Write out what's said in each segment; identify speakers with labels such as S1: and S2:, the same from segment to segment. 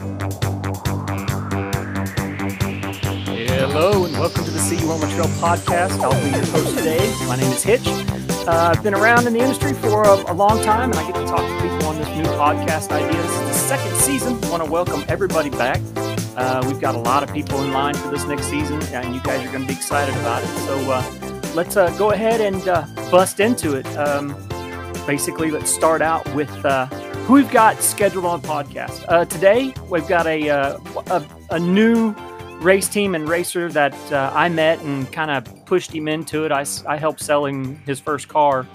S1: Hello and welcome to the on Trail podcast. I'll be your host today. My name is Hitch. Uh, I've been around in the industry for a, a, long time, and I get to talk to people on this new podcast idea. This is the second season. I want to welcome everybody back. Uh, we've got a lot of people in line for this next season, and you guys are going to be excited about it. So uh, let's uh, go ahead and uh, bust into it. Um, basically, let's start out with uh, who we've got scheduled on podcast. Uh, today, we've got a, a, a, new race team and racer that I met and kind of pushed him into it. I, I helped selling his first car.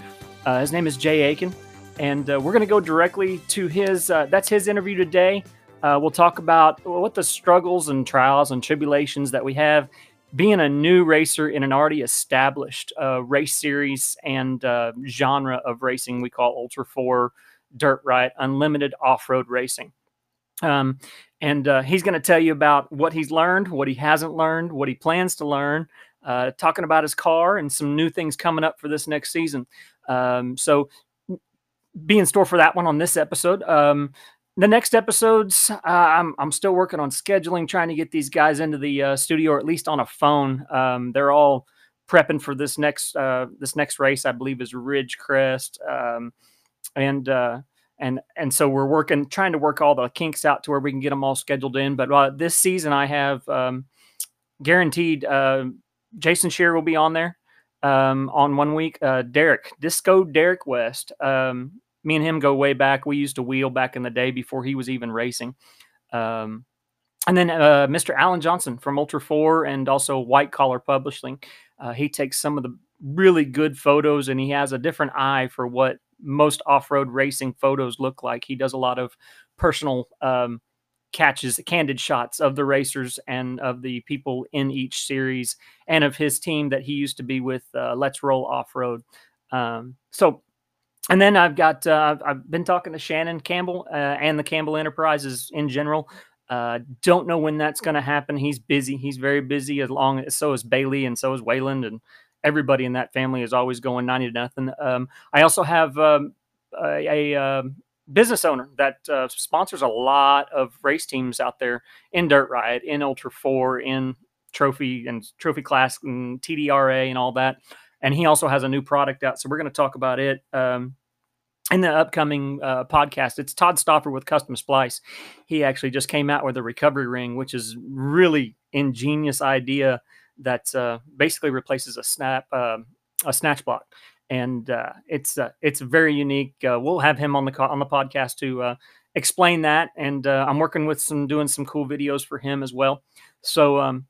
S1: his name is Jay Aiken. And we're going to go directly to his. that's his interview today. Uh, we'll talk about what the struggles and trials and tribulations that we have being a new racer in an already established uh, race series and uh, genre of racing we call Ultra 4 Dirt Riot Unlimited Off Road Racing. Um, and uh, he's going to tell you about what he's learned, what he hasn't learned, what he plans to learn, uh, talking about his car and some new things coming up for this next season. Um, so be in store for that one on this episode. Um, the next episodes, uh, I'm I'm still working on scheduling, trying to get these guys into the uh, studio or at least on a phone. Um, they're all prepping for this next uh, this next race, I believe, is Ridgecrest, um, and uh, and and so we're working, trying to work all the kinks out to where we can get them all scheduled in. But uh, this season, I have um, guaranteed uh, Jason Shear will be on there um, on one week. Derek Disco Derek West. Um, me and him go way back. We used to wheel back in the day before he was even racing. Um, and then uh, Mr. Alan Johnson from Ultra 4 and also White Collar Publishing. Uh, he takes some of the really good photos and he has a different eye for what most off road racing photos look like. He does a lot of personal um, catches, candid shots of the racers and of the people in each series and of his team that he used to be with uh, Let's Roll Off Road. Um, so and then I've got uh, I've been talking to Shannon Campbell uh, and the Campbell Enterprises in general. Uh, don't know when that's going to happen. He's busy. He's very busy. As long as so is Bailey and so is Wayland and everybody in that family is always going ninety to nothing. Um, I also have um, a, a um, business owner that uh, sponsors a lot of race teams out there in Dirt Riot, in Ultra Four, in Trophy and Trophy Class and TDRA and all that and he also has a new product out. So we're going to talk about it um, in the upcoming uh, podcast. It's Todd Stoffer with Custom Splice. He actually just came out with a recovery ring, which is really ingenious idea that uh, basically replaces a snap uh, a snatch block, and uh, it's uh, it's very unique. Uh, we'll have him on the on the podcast to explain that, and I'm working with some doing some cool videos for him as well. So um,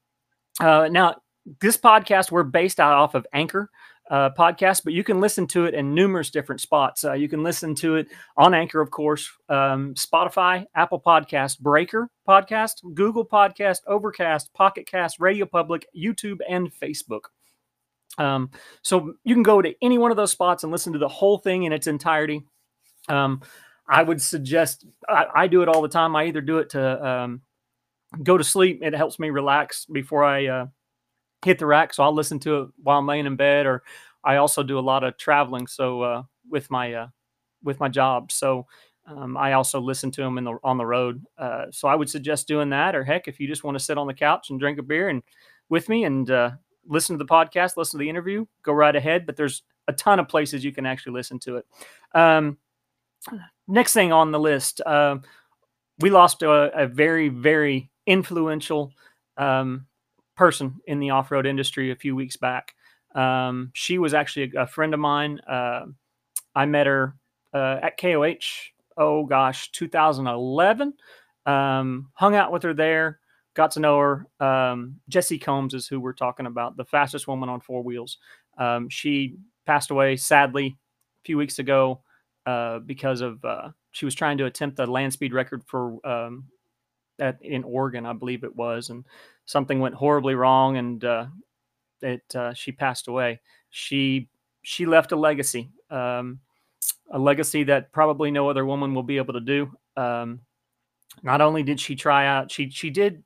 S1: now this podcast we're based out off of Anchor uh, podcast, but you can listen to it in numerous different spots. Uh, you can listen to it on Anchor, of course, um, Spotify, Apple Podcast, Breaker Podcast, Google Podcast, Overcast, Pocket Cast, Radio Public, YouTube, and Facebook. Um, so you can go to any one of those spots and listen to the whole thing in its entirety. Um, I would suggest I, I, do it all the time. I either do it to um, go to sleep; it helps me relax before I uh, hit the rack. So I'll listen to it while I'm laying in bed, or I also do a lot of traveling. So uh, with my uh, with my job, so um, I also listen to them in the on the road. Uh, so I would suggest doing that, or heck, if you just want to sit on the couch and drink a beer and with me and uh, listen to the podcast, listen to the interview, go right ahead. But there's a ton of places you can actually listen to it. Um, next thing on the list, uh, we lost a, a, very very influential um, person in the off road industry a few weeks back. Um, she was actually a, a friend of mine. Uh, I met her uh, at KOH. Oh gosh, 2011. Um, hung out with her there. Got to know her. Um, Jessie Combs is who we're talking about, the fastest woman on four wheels. Um, she passed away sadly a few weeks ago uh, because of uh, she was trying to attempt the land speed record for um, at, in Oregon, I believe it was, and something went horribly wrong, and uh, it uh, she passed away. She she left a legacy, um, a legacy that probably no other woman will be able to do. Um, not only did she try out, she she did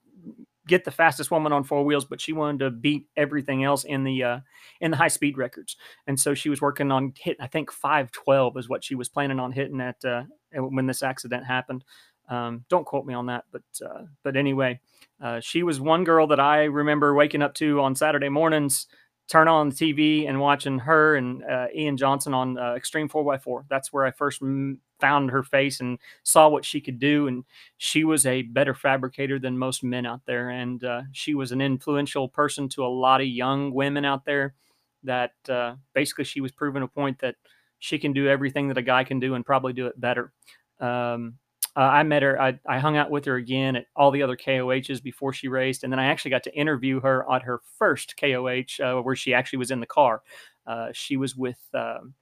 S1: get the fastest woman on four wheels, but she wanted to beat everything else in the uh, in the high speed records. And so she was working on hit. I think five twelve is what she was planning on hitting at uh, when this accident happened. Um, don't quote me on that, but uh, but anyway, uh, she was one girl that I remember waking up to on Saturday mornings, turn on the TV and watching her and uh, Ian Johnson on uh, Extreme 4x4. That's where I first m- found her face and saw what she could do. And she was a better fabricator than most men out there. And uh, she was an influential person to a lot of young women out there that uh, basically she was proving a point that she can do everything that a guy can do and probably do it better. Um, uh, I met her. I, I hung out with her again at all the other KOHs before she raced, and then I actually got to interview her at her first KOH, uh, where she actually was in the car. Uh, she was with, um,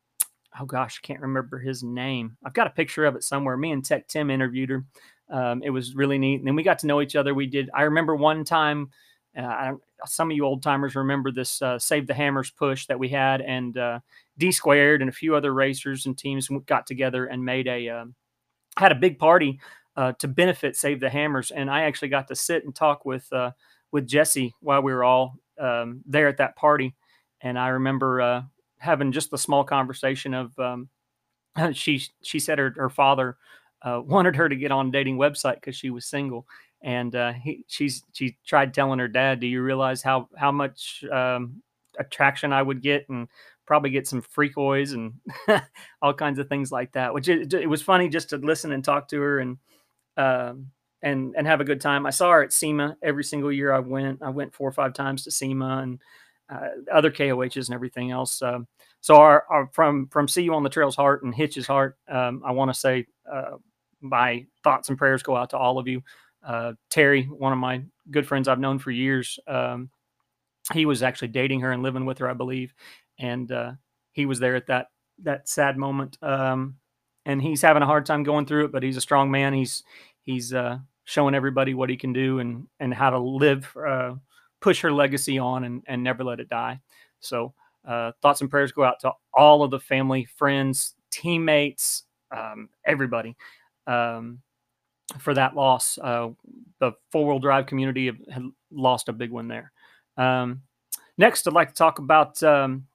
S1: oh gosh, I can't remember his name. I've got a picture of it somewhere. Me and Tech Tim interviewed her. Um, it was really neat, and then we got to know each other. We did. I remember one time. Uh, some of you old timers remember this uh, Save the Hammers push that we had, and uh, D Squared and a few other racers and teams got together and made a um, had a big party uh, to benefit Save the Hammers, and I actually got to sit and talk with uh, with Jessie while we were all um, there at that party. And I remember uh, having just a small conversation of um, she she said her her father uh, wanted her to get on a dating website because she was single, and uh, he she's she tried telling her dad, "Do you realize how how much um, attraction I would get and probably get some freakoids and all kinds of things like that. Which it, it, was funny just to listen and talk to her and um, and and have a good time. I saw her at SEMA every single year I went. I went four or five times to SEMA and uh, other KOHs and everything else. So our, our, from from see you on the trail's heart and Hitch's heart, um, I want to say uh, my thoughts and prayers go out to all of you. Uh, Terry, one of my good friends I've known for years, um, he was actually dating her and living with her, I believe, and uh, he was there at that that sad moment. Um, and he's having a hard time going through it, but he's a strong man. He's he's uh, showing everybody what he can do and and how to live, uh, push her legacy on, and and never let it die. So uh, thoughts and prayers go out to all of the family, friends, teammates, um, everybody. Um, for that loss, uh, the four wheel drive community had lost a big one there. Um, next, I'd like to talk about um,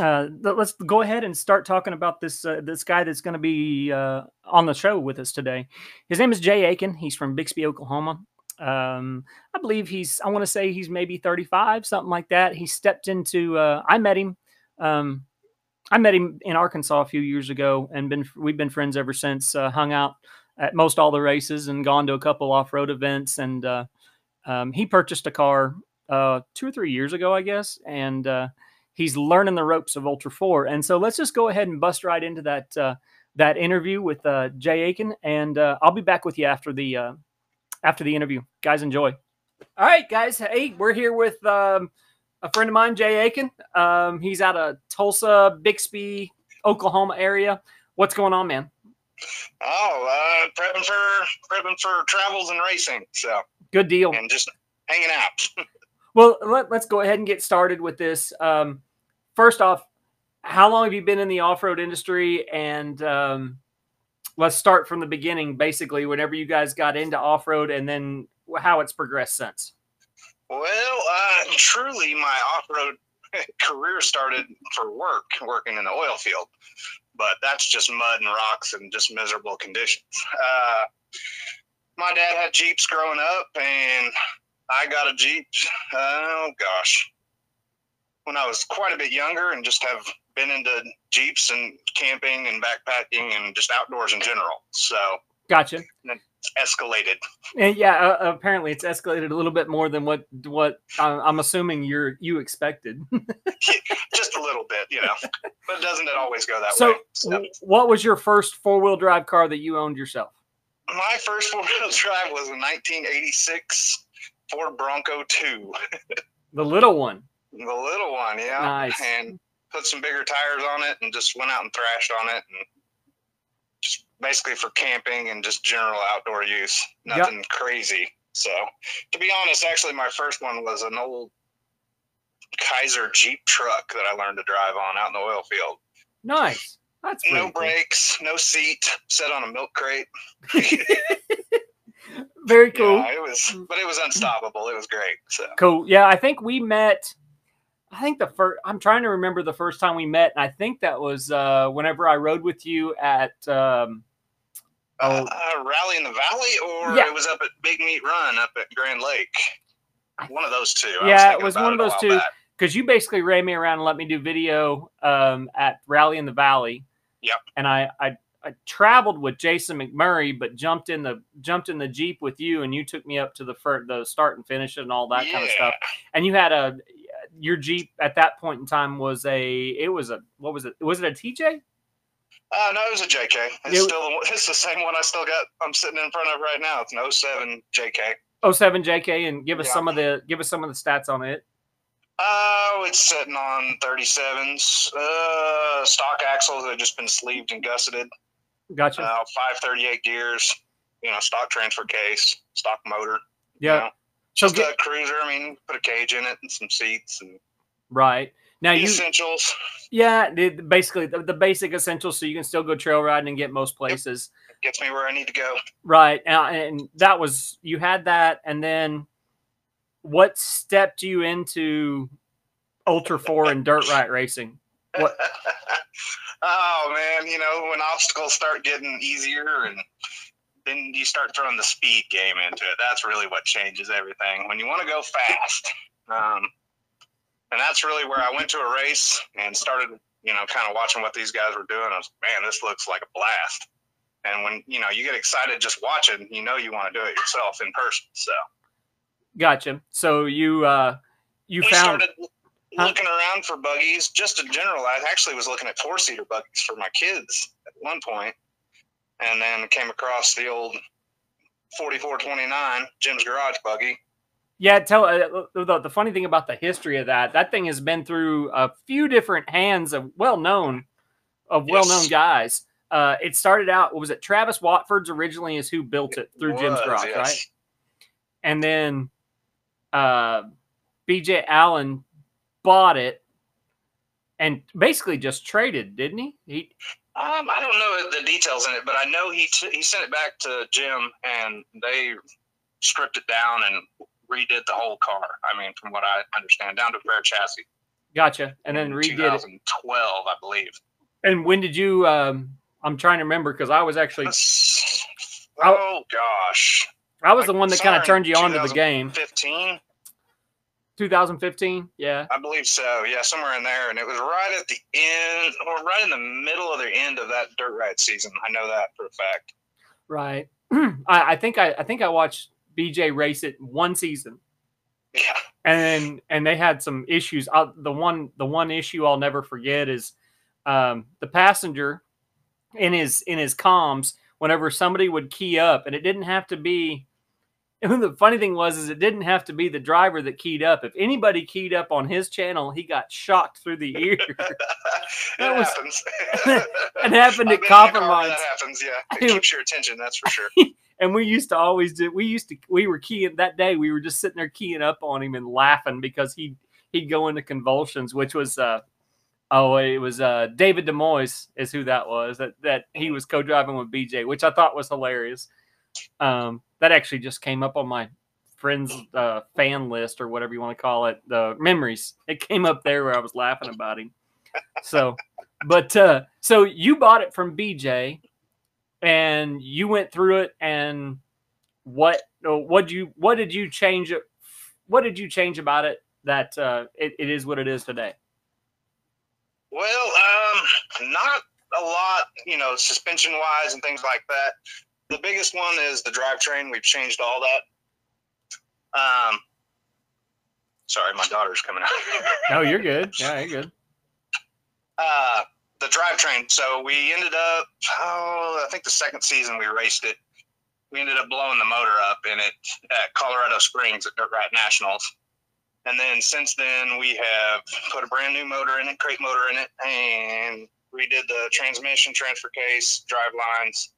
S1: uh, let's go ahead and start talking about this uh, this guy that's going to be uh, on the show with us today. His name is Jay Aiken. He's from Bixby, Oklahoma. Um, I believe he's. I want to say he's maybe 35, something like that. He stepped into. Uh, I met him. Um, I met him in Arkansas a few years ago, and been we've been friends ever since. Uh, hung out at most all the races and gone to a couple off road events. And uh, um, he purchased a car two or three years ago, I guess, and he's learning the ropes of Ultra Four. And so let's just go ahead and bust right into that uh, that interview with uh, Jay Aiken, and uh, I'll be back with you after the uh, after the interview. Guys, enjoy. All right, guys. Hey, we're here with um, a friend of mine, Jay Aiken. Um, he's out of Tulsa, Bixby, Oklahoma area. What's going on, man?
S2: Oh, uh, prepping for prepping for travels and racing. So
S1: good deal.
S2: And just hanging out.
S1: well, let, us go ahead and get started with this. Um, first off, how long have you been in the off road industry? And um, let's start from the beginning, basically, whenever you guys got into off road and then how it's progressed since.
S2: Well, uh, truly, my off road career started for work, working in the oil field, but that's just mud and rocks and just miserable conditions. Uh, my dad had Jeeps growing up, and I got a Jeep. Oh gosh, when I was quite a bit younger and just have been into Jeeps and camping and backpacking and just outdoors in general. So
S1: gotcha.
S2: It's escalated.
S1: And yeah, uh, apparently it's escalated a little bit more than what what uh, I'm assuming you're you expected.
S2: just a little bit, you know, but doesn't it always go that
S1: so,
S2: way?
S1: So, what was your first four wheel drive car that you owned yourself?
S2: My first four wheel drive was a 1986 Ford Bronco 2.
S1: the little one.
S2: The little one, yeah.
S1: Nice.
S2: And put some bigger tires on it and just went out and thrashed on it and just basically for camping and just general outdoor use. Nothing yep. crazy. So, to be honest, actually, my first one was an old Kaiser Jeep truck that I learned to drive on out in the oil field.
S1: Nice. That's
S2: no
S1: cool.
S2: brakes, no seat, set on a milk crate.
S1: Very cool.
S2: Yeah, it was, but it was unstoppable. It was great. So
S1: cool. Yeah, I think we met. I think the first. I'm trying to remember the first time we met, and I think that was uh, whenever I rode with you at um, Oh.
S2: Uh, Rally in the Valley, or
S1: Yeah.
S2: it was up at Big Meat Run up at Grand Lake. One of those two. I was
S1: Yeah, it was one of those two. because you basically ran me around and let me do video um, at Rally in the Valley.
S2: Yep.
S1: And I, I I traveled with Jason McMurray, but jumped in the jumped in the jeep with you, and you took me up to the fir- the start and finish and all that kind of stuff. And you had a your jeep at that point in time was a it was a what was it was it a TJ?
S2: Uh, no, it was a JK. It's
S1: It-
S2: still the, it's the same one I still got. I'm sitting in front of right now. It's an 07 JK.
S1: 07 JK and give us
S2: Yeah.
S1: some of the give us some of the stats on it.
S2: Oh, it's sitting on 37s. Uh, stock axles that have just been sleeved and gusseted.
S1: Gotcha.
S2: Uh, 538 gears. You know, stock transfer case, stock motor. you
S1: yeah.
S2: know. Just
S1: get,
S2: a cruiser. I mean, put a cage in it and some seats and
S1: right. Now you
S2: essentials.
S1: yeah, basically the, the basic essentials so you can still go trail riding and get most places.
S2: Gets me where I need to go.
S1: Right. And, and that was, you had that. And then what stepped you into Ultra 4 and dirt right racing? What-
S2: oh man, you know when obstacles start getting easier and then you start throwing the speed game into it. That's really what changes everything. When you want to go fast, um, and that's really where I went to a race and started, you know, kind of watching what these guys were doing. I was, man, this looks like a blast. And when you know you get excited just watching, you know you want to do it yourself in person. So
S1: Gotcha. So you, uh, you
S2: we
S1: found,
S2: started looking around for buggies just in general i actually was looking at four seater buggies for my kids at one point and then came across the old 4429 jim's garage buggy
S1: yeah, tell uh, the, the funny thing about the history of that, that thing has been through a few different hands of well known, of well known
S2: Yes.
S1: guys. Uh, it started out, what was it? Travis Watford's originally is who built it through Jim's
S2: Was,
S1: Garage,
S2: yes.
S1: right? and then uh, BJ Allen bought it and basically just traded, didn't he? He
S2: um, i don't know the details in it but i know he t- he sent it back to jim and they stripped it down and redid the whole car i mean from what i understand down to bare chassis
S1: gotcha, and then redid it.
S2: 2012 i believe
S1: And when did you? Um, I'm trying to remember because I was actually
S2: oh gosh
S1: I was the one that kind of turned you on to the game.
S2: 15
S1: 2015, yeah,
S2: I believe so. Yeah, somewhere in there, and it was right at the end, or right in the middle of the end of that dirt riot season. I know that for a fact.
S1: right. I, I think I, I think I watched BJ race it one season,
S2: Yeah,
S1: and then and they had some issues. i the one the one issue I'll never forget is um, the passenger in his in his comms whenever somebody would key up, and it didn't have to be. And the funny thing was, is it didn't have to be the driver that keyed up. If anybody keyed up on his channel, he got shocked through the ear. That was-
S2: happens.
S1: it happened at
S2: been in a car where
S1: compromise.
S2: That happens. Yeah,
S1: It-
S2: keeps your attention. That's for sure.
S1: and we used to always do we used to we were keying that day we were just sitting there keying up on him and laughing because he he'd go into convulsions which was uh oh it was uh david demois is who that was that that he was co-driving with bj which i thought was hilarious um that actually just came up on my friends uh fan list or whatever you want to call it the memories. It came up there where i was laughing about him. So but uh so you bought it from bj and you went through it and what what you what did you change what did you change about it that uh it, it is what it is today?
S2: Well, um, not a lot, you know, suspension wise and things like that. The biggest one is the drivetrain. We've changed all that. Um, sorry, my daughter's coming out.
S1: no you're good yeah you're good
S2: uh, the drivetrain. So we ended up, oh, I think the second season we raced it, we ended up blowing the motor up in it at Colorado Springs at Dirt Riot Nationals. And then since then, we have put a brand new motor in it, crate motor in it, and redid the transmission, transfer case, drive lines.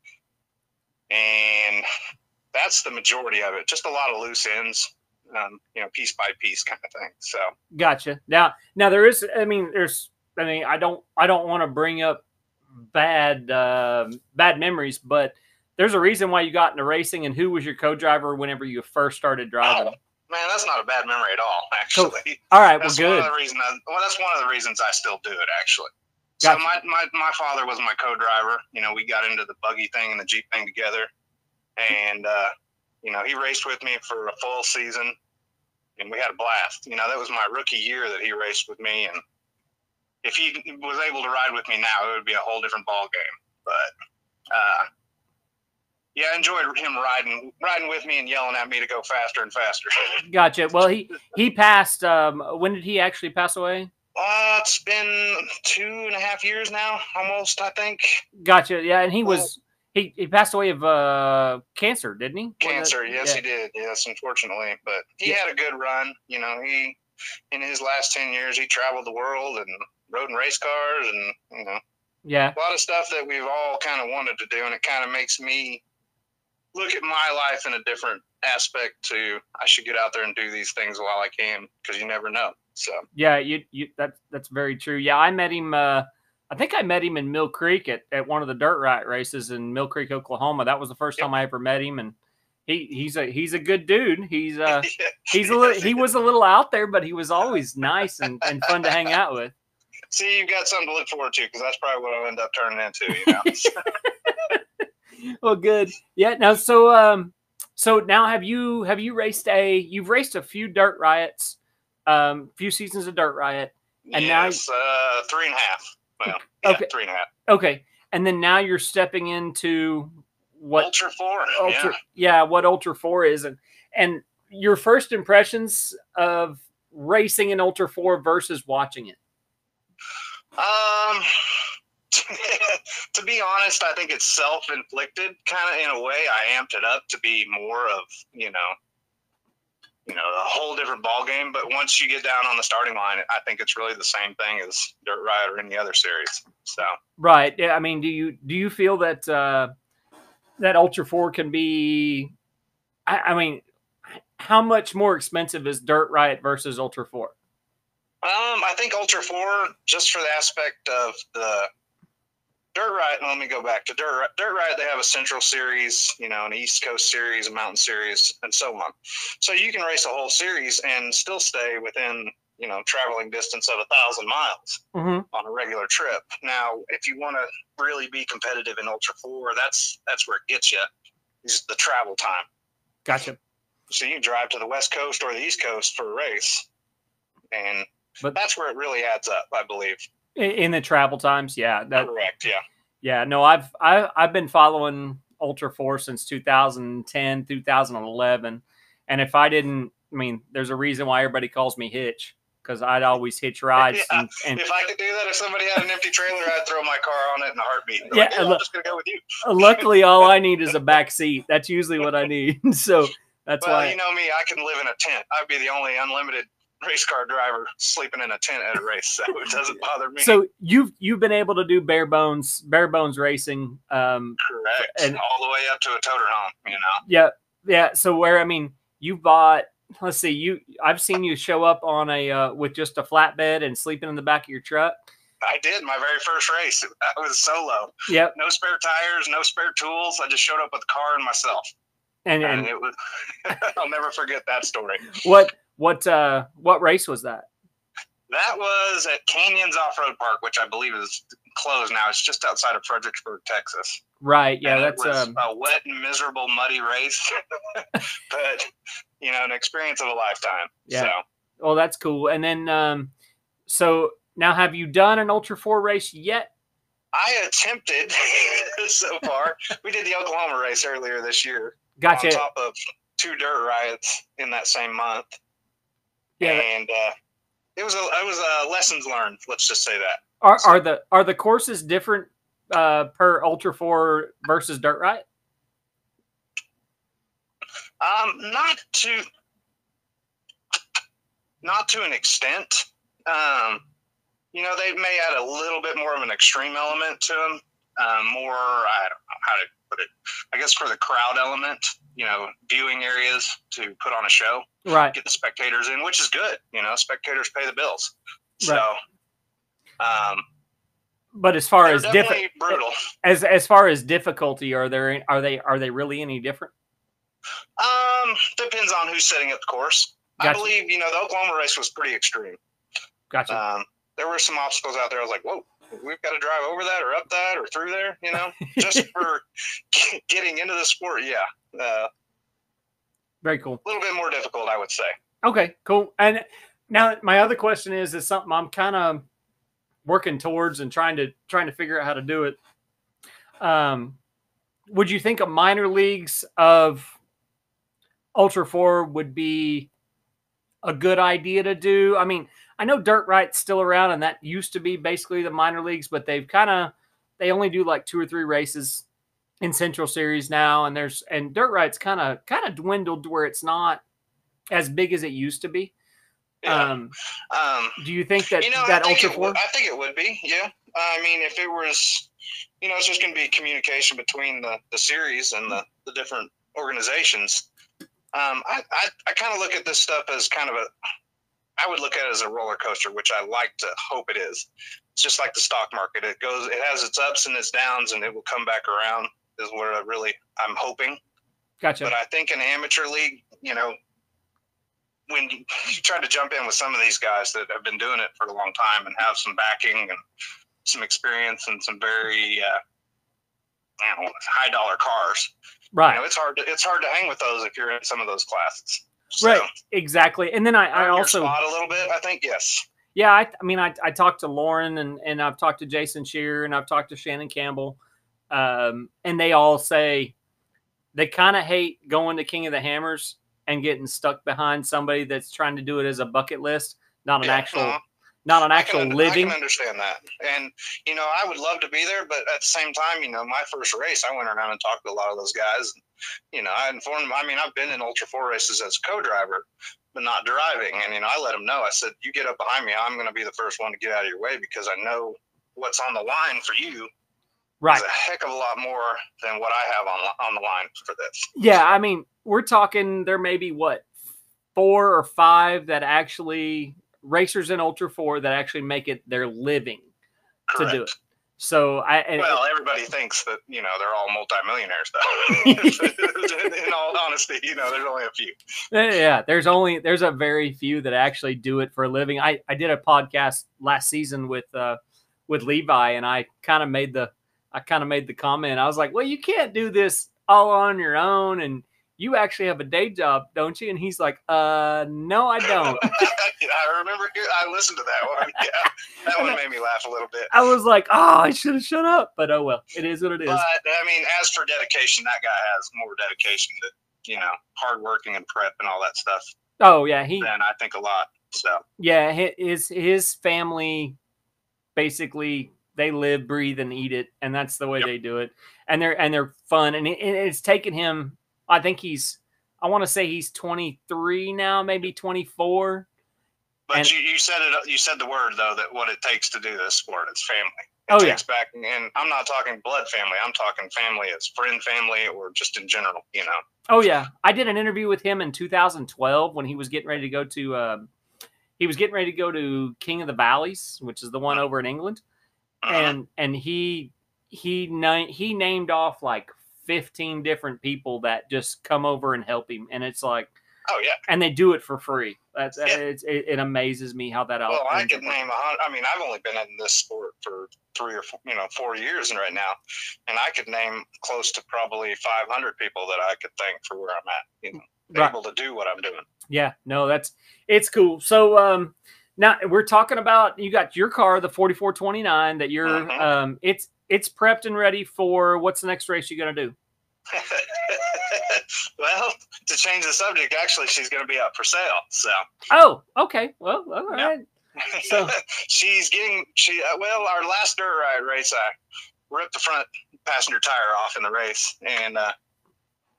S2: And that's the majority of it. Just a lot of loose ends, um, you know, piece by piece kind of thing. So,
S1: gotcha now now there is i mean there's i mean i don't i don't want to bring up bad uh, bad memories but there's a reason why you got into racing and who was your co-driver whenever you first started driving
S2: man, that's not a bad memory at all, actually.
S1: all right well
S2: That's one
S1: good
S2: of the reasons. I, well, that's one of the reasons I still do it. Actually, So my, my my father was my co-driver. You know, we got into the buggy thing and the jeep thing together, and uh, you know, he raced with me for a full season, and we had a blast. You know, that was my rookie year that he raced with me, and if he was able to ride with me now, it would be a whole different ball game. But uh, yeah, I enjoyed him riding riding with me and yelling at me to go faster and faster.
S1: gotcha. Well, he he passed. Um, when did he actually pass away?
S2: Uh, it's been two and a half years now, almost. I think.
S1: Gotcha. Yeah, and he was he, he passed away of uh, cancer, didn't he?
S2: Cancer. Yes, yeah. he did. Yes, unfortunately, but he yeah. had a good run. You know, he in his last ten years he traveled the world and rode in race cars and you know
S1: yeah
S2: a lot of stuff that we've all kind of wanted to do and it kind of makes me look at my life in a different aspect to I should get out there and do these things while I can because you never know. So
S1: yeah, you you that's that's very true. Yeah, I met him. Uh, I think I met him in Mill Creek at, at one of the dirt riot races in Mill Creek, Oklahoma. That was the first yep. time I ever met him, and he he's a he's a good dude. He's uh he's a little, he was a little out there, but he was always nice and, and fun to hang out with.
S2: See, you've got something to look forward to because that's probably what I'll end up turning into. You know.
S1: well, good. Yeah. Now, so um, so now have you have you raced a you've raced a few dirt riots, um, a few seasons of dirt riot,
S2: and yes, now uh, three and a half. Well, yeah, okay, three and a half.
S1: Okay, and then now you're stepping into what
S2: Ultra Four.
S1: Ultra, yeah. yeah, what Ultra Four is, and and your first impressions of racing in Ultra Four versus watching it.
S2: Um, to be honest, I think it's self-inflicted, kind of in a way. I amped it up to be more of you know, you know, a whole different ball game. But once you get down on the starting line, I think it's really the same thing as Dirt Riot or any other series. So
S1: right, yeah. I mean, do you do you feel that uh, that Ultra Four can be? I, I mean, how much more expensive is Dirt Riot versus Ultra Four?
S2: Um, I think Ultra Four, just for the aspect of the Dirt Riot. Let me go back to Dirt Dirt Riot. They have a Central Series, you know, an East Coast Series, a Mountain Series, and so on. So you can race a whole series and still stay within, you know, traveling distance of a thousand miles
S1: mm-hmm.
S2: on a regular trip. Now, if you want to really be competitive in Ultra Four, that's that's where it gets you. Is the travel time.
S1: Gotcha.
S2: So you drive to the West Coast or the East Coast for a race, and but that's where it really adds up, I believe.
S1: In the travel times, yeah,
S2: that, correct, yeah,
S1: yeah. No, I've I, I've been following Ultra Four since 2010, 2011, and if I didn't, I mean, there's a reason why everybody calls me Hitch because I'd always hitch rides.
S2: Yeah.
S1: And,
S2: and, if I could do that, if somebody had an empty trailer, I'd throw my car on it in a heartbeat. yeah, like, hey, I'm just gonna go with you.
S1: Uh, luckily, all I need is a back seat. That's usually what I need. so that's
S2: well,
S1: why.
S2: you know me, I can live in a tent. I'd be the only unlimited race car driver sleeping in a tent at a race, so it doesn't bother me.
S1: So you've you've been able to do bare bones bare bones racing, um,
S2: correct, and all the way up to a toter home, you know.
S1: Yeah, yeah. So where I mean, you bought. Let's see, you. I've seen you show up on a uh, with just a flatbed and sleeping in the back of your truck.
S2: I did my very first race. I was solo.
S1: Yep.
S2: No spare tires, no spare tools. I just showed up with the car and myself.
S1: And, and,
S2: and it was. I'll never forget that story.
S1: What what uh, what race was that?
S2: That was at Canyons Off Road Park, which I believe is closed now. It's just outside of Fredericksburg, Texas.
S1: Right. Yeah, and that's
S2: um, a wet and miserable, muddy race, but you know, an experience of a lifetime. Yeah. So.
S1: Well, that's cool. And then, um, so now, have you done an Ultra Four race yet?
S2: I attempted so far. we did the Oklahoma race earlier this year.
S1: Gotcha.
S2: On top of two dirt riots in that same month. Yeah, and uh, it was a it was a lessons learned. Let's just say that.
S1: Are so, are the are the courses different uh, per Ultra Four versus Dirt Riot?
S2: Um, not to not to an extent. Um, you know, they may add a little bit more of an extreme element to them. Um, more, I don't know how to put it. I guess for the crowd element, you know, viewing areas to put on a show,
S1: right?
S2: Get the spectators in, which is good. You know, spectators pay the bills. So, right. um,
S1: but as far as
S2: different, brutal.
S1: As as far as difficulty, are there are they are they really any different?
S2: Um, depends on who's setting up the course. Gotcha. I believe you know the Oklahoma race was pretty extreme.
S1: Gotcha.
S2: Um, there were some obstacles out there. I was like, whoa, we've got to drive over that or up that or through there, you know, just for getting into the sport. Yeah. Uh,
S1: Very cool.
S2: A little bit more difficult, I would say.
S1: Okay, cool. And now my other question is is something I'm kind of working towards and trying to trying to figure out how to do it. Um, would you think a minor leagues of Ultra Four would be a good idea to do? I mean, I know Dirt Riot's still around, and that used to be basically the minor leagues, but they've kind of they only do like two or three races in Central Series now, and there's and Dirt Riot's kind of kind of dwindled to where it's not as big as it used to be.
S2: Yeah. Um, um,
S1: do you think that
S2: you know,
S1: that
S2: I
S1: Ultra
S2: Four? I think it would be. Yeah. I mean, if it was, you know, it's just going to be communication between the the series and the the different organizations. Um, I I, I kind of look at this stuff as kind of a. I would look at it as a roller coaster, which I like to hope it is. It's just like the stock market. It goes, it has its ups and its downs, and it will come back around. Is what I really I'm hoping.
S1: Gotcha.
S2: But I think in amateur league, you know, when you, you try to jump in with some of these guys that have been doing it for a long time and have some backing and some experience and some very uh, know, high dollar cars,
S1: right?
S2: You know, it's hard to it's hard to hang with those if you're in some of those classes. So,
S1: right, exactly. And then I, I also
S2: spot a little bit. I think yes.
S1: Yeah, I, I mean, I, I talked to Lauren and, and I've talked to Jason Scherer and I've talked to Shannon Campbell, um, and they all say they kind of hate going to King of the Hammers and getting stuck behind somebody that's trying to do it as a bucket list, not an yeah, actual, uh, not an actual
S2: I can,
S1: living.
S2: I can understand that, and you know, I would love to be there, but at the same time, you know, my first race, I went around and talked to a lot of those guys. And, you know, I informed them. I mean, I've been in Ultra Four races as a co-driver, but not driving, and you know, I let them know. I said, "You get up behind me, I'm going to be the first one to get out of your way because I know what's on the line for you."
S1: Right.
S2: a heck of a lot more than what I have on on the line for this.
S1: Yeah, I mean, we're talking there may be what four or five that actually racers in Ultra Four that actually make it their living
S2: Correct.
S1: to do it. So I
S2: well, everybody thinks that you know they're all multimillionaires, though. in all honesty, you know, there's only a few.
S1: Yeah, there's only there's a very few that actually do it for a living. I I did a podcast last season with uh with Levi, and I kind of made the I kind of made the comment. I was like, well, you can't do this all on your own, and you actually have a day job, don't you? And he's like, uh, no, I don't.
S2: I remember, I listened to that one. Yeah, that one made me laugh a little bit.
S1: I was like, oh, I should have shut up, but oh well, it is what it is.
S2: But I mean, as for dedication, that guy has more dedication to, you know, hard working and prep and all that stuff.
S1: Oh yeah, he.
S2: And I think a lot. So
S1: yeah, his his family basically they live, breathe, and eat it, and that's the way yep. they do it. And they're and they're fun, and it, it's taken him I think he's I want to say he's 23 now, maybe 24.
S2: But and, you, you said it. You said the word though that what it takes to do this sport. It's family. It
S1: oh
S2: takes
S1: yeah.
S2: back, and I'm not talking blood family. I'm talking family as friend family or just in general. You know.
S1: Oh yeah, I did an interview with him in 2012 when he was getting ready to go to. Uh, he was getting ready to go to King of the Valleys, which is the one over in England. And and he he na- he named off like 15 different people that just come over and help him. And it's like,
S2: oh, yeah.
S1: And they do it for free. That's yeah. it, it, amazes me how that
S2: all. Well, I could name a hundred. I mean, I've only been in this sport for three or four, you know, four years and right now. And I could name close to probably 500 people that I could thank for where I'm at, you know, right. able to do what I'm doing.
S1: Yeah, no, that's, it's cool. So, um, now we're talking about you got your car, the 4429 that you're mm-hmm. um it's it's prepped and ready for what's the next race you're going to do?
S2: well, to change the subject, actually, she's going to be up for sale. So.
S1: Oh, okay. Well, all right.
S2: So she's getting she uh, well, our last dirt riot race, I ripped the front passenger tire off in the race, and uh,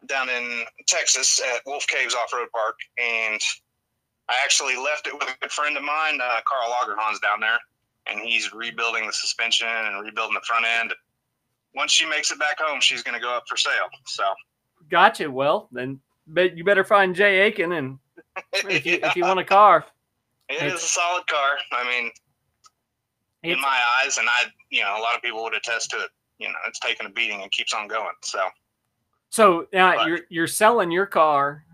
S2: down in Texas at Wolf Caves Off Road Park, and I actually left it with a good friend of mine, uh, Carl Lagerhans, down there and he's rebuilding the suspension and rebuilding the front end. Once she makes it back home, she's going to go up for sale. So,
S1: gotcha. Well, then, you better find Jay Aiken, and if you, yeah. if you want a car,
S2: it is a solid car. I mean, in my eyes, and I, you know, a lot of people would attest to it. You know, it's taking a beating and keeps on going. So,
S1: so now but, you're you're selling your car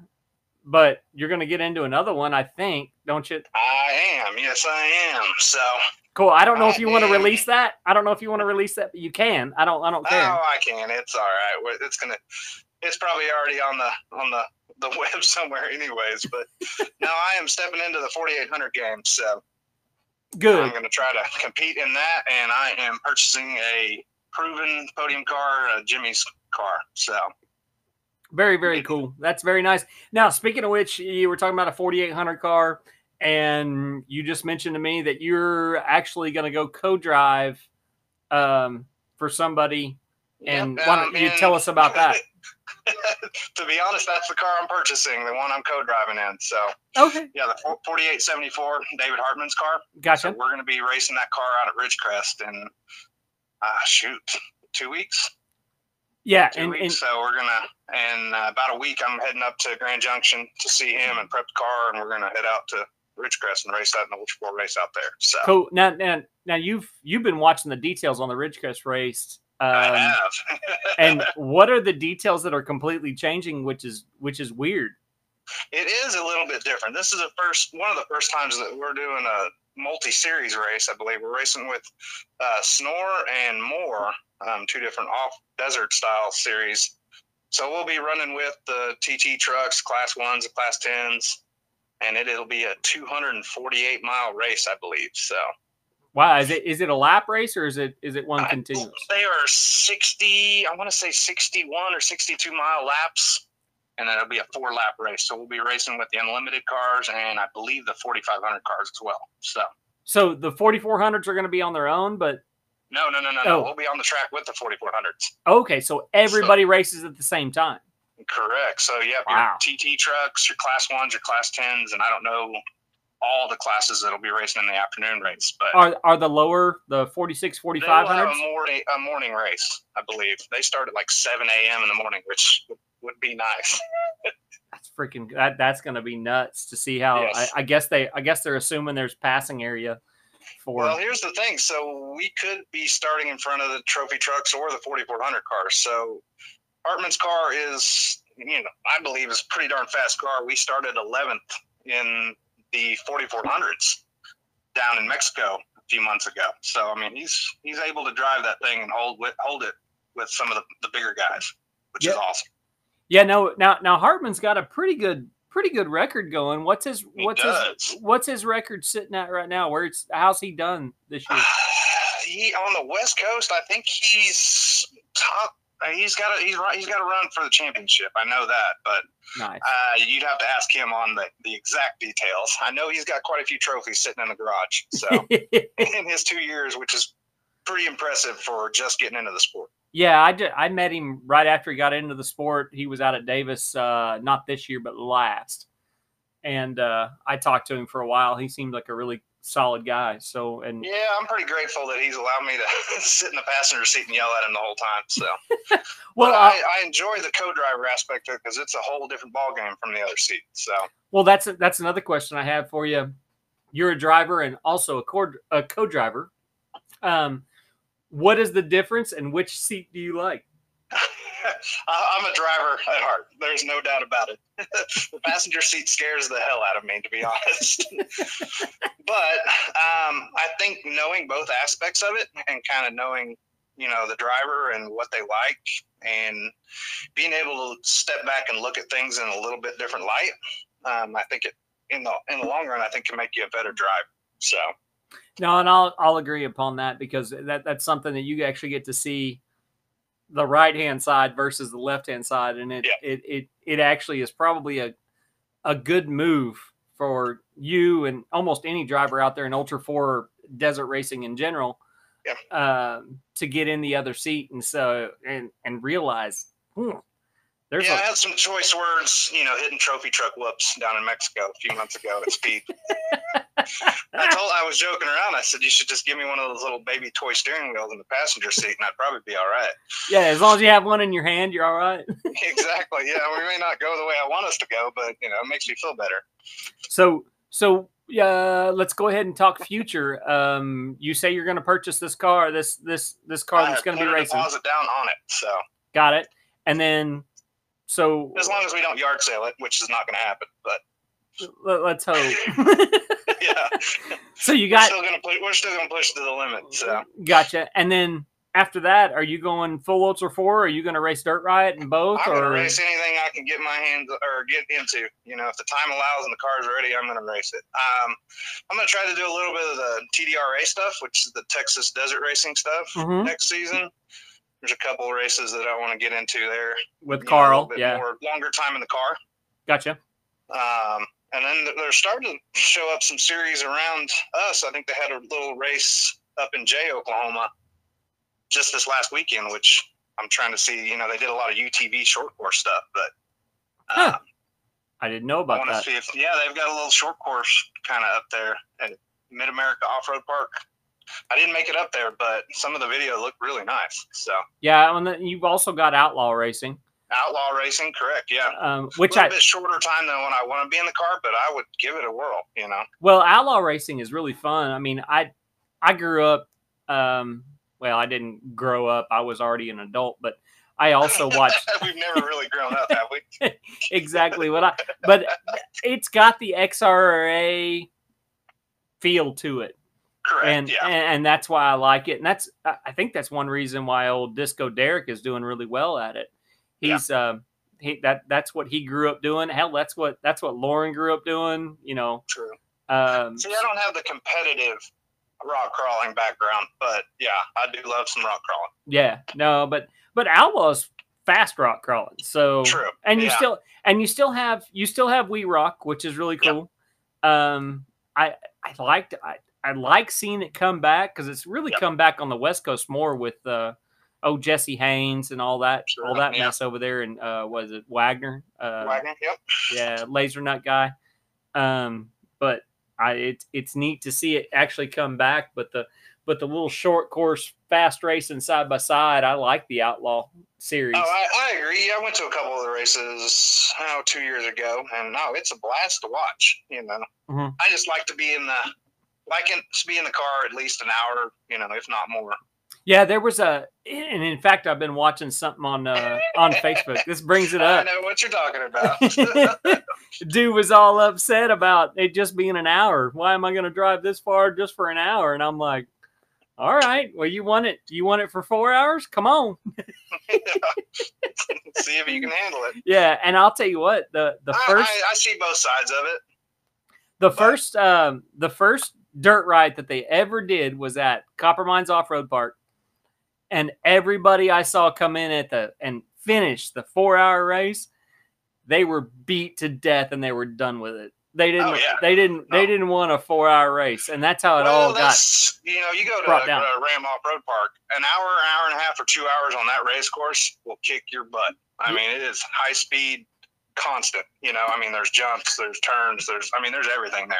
S1: but you're going to get into another one, I think, don't you?
S2: I am. Yes, I am. So
S1: Cool. I don't know if
S2: I
S1: you want to release that. I don't know if you want to release that, but you can. I don't. I don't care.
S2: oh, I can. It's all right. It's gonna. It's probably already on the on the the web somewhere, anyways. But no, I am stepping into the 4800 game. So
S1: good.
S2: I'm going to try to compete in that, and I am purchasing a proven podium car, uh, Jimmy's car. So
S1: Very, very cool. That's very nice. Now, speaking of which, you were talking about a 4800 car, and you just mentioned to me that you're actually going to go co-drive um, for somebody. And
S2: Yep,
S1: why don't
S2: um,
S1: you tell us about that?
S2: to be honest, that's the car I'm purchasing, the one I'm co-driving in. So
S1: Okay,
S2: yeah, the 4874 David Hartman's car. So
S1: gotcha.
S2: we're going to be racing that car out at Ridgecrest in, uh, shoot, two weeks.
S1: Yeah,
S2: Two
S1: and, and
S2: so we're gonna, in uh, about a week, I'm heading up to Grand Junction to see him and prep the car, and we're gonna head out to Ridgecrest and race that in the Ultra Four race out there. So
S1: cool. Now, now, now you've you've been watching the details on the Ridgecrest race.
S2: I
S1: Um,
S2: have.
S1: and what are the details that are completely changing, which is which is weird.
S2: it is a little bit different. This is the first one of the first times that we're doing a multi-series race. I believe we're racing with uh, Snore and More, um, two different off-desert style series. So we'll be running with the TT trucks, Class Ones, and Class Tens, and it, it'll be a 248 mile race, I believe. So
S1: Wow, is it is it a lap race or is it is it one
S2: I
S1: continuous?
S2: They are 60, I want to say 61 or 62 mile laps, and then it'll be a four lap race. So we'll be racing with the unlimited cars and I believe the 4,500 cars as well. So
S1: So the 4400s are going to be on their own, but
S2: no, no, no, no,
S1: Oh.
S2: no. We'll be on the track with the 4400s.
S1: okay, so everybody races at the same time.
S2: Correct. So, yep,
S1: Wow.
S2: your TT trucks, your class ones, your class 10s, and I don't know all the classes that'll be racing in the afternoon race, but
S1: Are are the lower the 46
S2: they will have a morning, a morning race, I believe. They start at like 7 a.m. in the morning, which would, would be nice.
S1: That's freaking that that's going to be nuts to see how
S2: Yes.
S1: I, I guess they I guess they're assuming there's passing area for
S2: Well, here's the thing. So we could be starting in front of the trophy trucks or the 4400 cars. So Hartman's car is, you know, I believe is a pretty darn fast car. We started 11th in the 4400s down in Mexico a few months ago. So I mean, he's he's able to drive that thing and hold with, hold it with some of the, the bigger guys, which is awesome.
S1: Yeah, no now now Hartman's got a pretty good pretty good record going. What's his
S2: He
S1: what's
S2: does.
S1: his what's his record sitting at right now? Where it's how's he done this year?
S2: he on the West Coast. I think he's top. uh, He's got a he's right. He's got a run for the championship. I know that, but
S1: Nice.
S2: uh, you'd have to ask him on the, the exact details. I know he's got quite a few trophies sitting in the garage. So in his two years, which is pretty impressive for just getting into the sport.
S1: Yeah, I, ju- I met him right after he got into the sport. He was out at Davis, uh, not this year, but last. And uh, I talked to him for a while. He seemed like a really solid guy. So, and
S2: Yeah, I'm pretty grateful that he's allowed me to sit in the passenger seat and yell at him the whole time. So,
S1: well, uh,
S2: I, I enjoy the co-driver aspect of it because it's a whole different ballgame from the other seat. So.
S1: well, that's that's another question I have for you. You're a driver and also a, co- a co-driver. Um, what is the difference, and which seat do you like?
S2: I'm a driver at heart. There's no doubt about it. the passenger seat scares the hell out of me, to be honest. but um, I think knowing both aspects of it and kind of knowing, you know, the driver and what they like, and being able to step back and look at things in a little bit different light, um, I think it in the in the long run, I think can make you a better driver. So
S1: No, and I'll I'll agree upon that because that that's something that you actually get to see the right hand side versus the left hand side, and it,
S2: Yeah.
S1: it it it actually is probably a a good move for you and almost any driver out there in Ultra Four desert racing in general, um, to get in the other seat and so and and realize hmm, there's
S2: yeah, I
S1: a
S2: had some choice words, you know, hitting trophy truck whoops down in Mexico a few months ago at speed. I told I was joking around. I said you should just give me one of those little baby toy steering wheels in the passenger seat, and I'd probably be all right.
S1: yeah. As long as you have one in your hand, you're all right.
S2: exactly. Yeah, we may not go the way I want us to go, but you know, it makes me feel better.
S1: So, so uh, let's go ahead and talk future. Um, you say you're going to purchase this car, this this this car
S2: I
S1: that's going to be racing.
S2: deposit down on it. So
S1: Got it. And then So
S2: as long as we don't yard sale it, which is not going to happen. But
S1: let, us hope.
S2: yeah.
S1: So you
S2: we're
S1: got
S2: still gonna push. We're still gonna push to the limit. So
S1: gotcha. And then after that, are you going full Ultra Four? Are you going to race Dirt Riot and both?
S2: I'm
S1: or
S2: gonna race anything I can get my hands or get into. You know, if the time allows and the car's are ready, I'm gonna race it. Um, I'm gonna try to do a little bit of the TDRA stuff, which is the Texas Desert Racing stuff
S1: Mhm.
S2: next season. There's a couple of races that I want to get into there.
S1: with
S2: you know,
S1: Carl?
S2: bit
S1: yeah,
S2: more longer time in the car.
S1: gotcha.
S2: Um, and then they're starting to show up some series around us. I think they had a little race up in Jay, Oklahoma, just this last weekend, which I'm trying to see. You know, they did a lot of UTV short course stuff, but
S1: Huh. I didn't know about that.
S2: if yeah, they've got a little short course kind of up there at Mid America Off Road Park. I didn't make it up there, but some of the video looked really nice. So
S1: Yeah, and then you've also got Outlaw Racing,
S2: outlaw racing, correct? Yeah.
S1: um,
S2: A
S1: which I
S2: bit shorter time than when I want to be in the car, but I would give it a whirl. You know.
S1: well, Outlaw Racing is really fun. I mean, I I grew up. Um, well, I didn't grow up. I was already an adult, but I also watched
S2: We've never really grown up, have we?
S1: exactly what I. But it's got the XRA feel to it.
S2: Correct.
S1: and,
S2: yeah.
S1: and and that's why I like it. And that's I think that's one reason why old Disco Derek is doing really well at it.
S2: Yeah.
S1: He's um he that that's what he grew up doing. Hell, that's what that's what Loren grew up doing. You know,
S2: True.
S1: um,
S2: See, I don't have the competitive rock crawling background, but yeah, I do love some rock crawling.
S1: yeah, no, but but Outlaw's fast rock crawling. So
S2: True.
S1: and you
S2: Yeah.
S1: still and you still have you still have We Rock, which is really cool. Um, I I liked I I like seeing it come back because it's really
S2: Yep.
S1: come back on the West Coast more with uh oh Jesse Haines and all that
S2: Sure,
S1: all that
S2: yeah.
S1: mess over there and uh was it Wagner uh
S2: Wagner, yep.
S1: yeah laser nut guy um but I it's it's neat to see it actually come back but the but the little short course fast racing side by side I like the Outlaw series
S2: Oh, I, I agree. I went to a couple of the races, oh, two years ago, and no, it's a blast to watch. You know,
S1: Mhm.
S2: I just like to be in the, like in, to be in the car at least an hour, you know, if not more.
S1: Yeah, there was a, and in fact, I've been watching something on uh, on Facebook. This brings it up.
S2: I know what you're talking about.
S1: Dude was all upset about it just being an hour. Why am I going to drive this far just for an hour? And I'm like, all right, well, you want it? You want it for four hours? Come on.
S2: See if you can handle it.
S1: Yeah, and I'll tell you what the the
S2: I,
S1: first
S2: I, I see both sides of it.
S1: the first um, the first Dirt Riot that they ever did was at Copper Mines Off Road Park, and everybody I saw come in at the and finish the four hour race, they were beat to death and they were done with it. They didn't.
S2: Oh, yeah.
S1: They didn't. They didn't want a four hour race, and that's how it
S2: well,
S1: all got.
S2: you know, you go to uh,
S1: down.
S2: Ram Off Road Park, an hour, hour and a half, or two hours on that race course will kick your butt. I mean, it is high speed, constant. You know, I mean, there's jumps, there's turns, there's, I mean, there's everything there.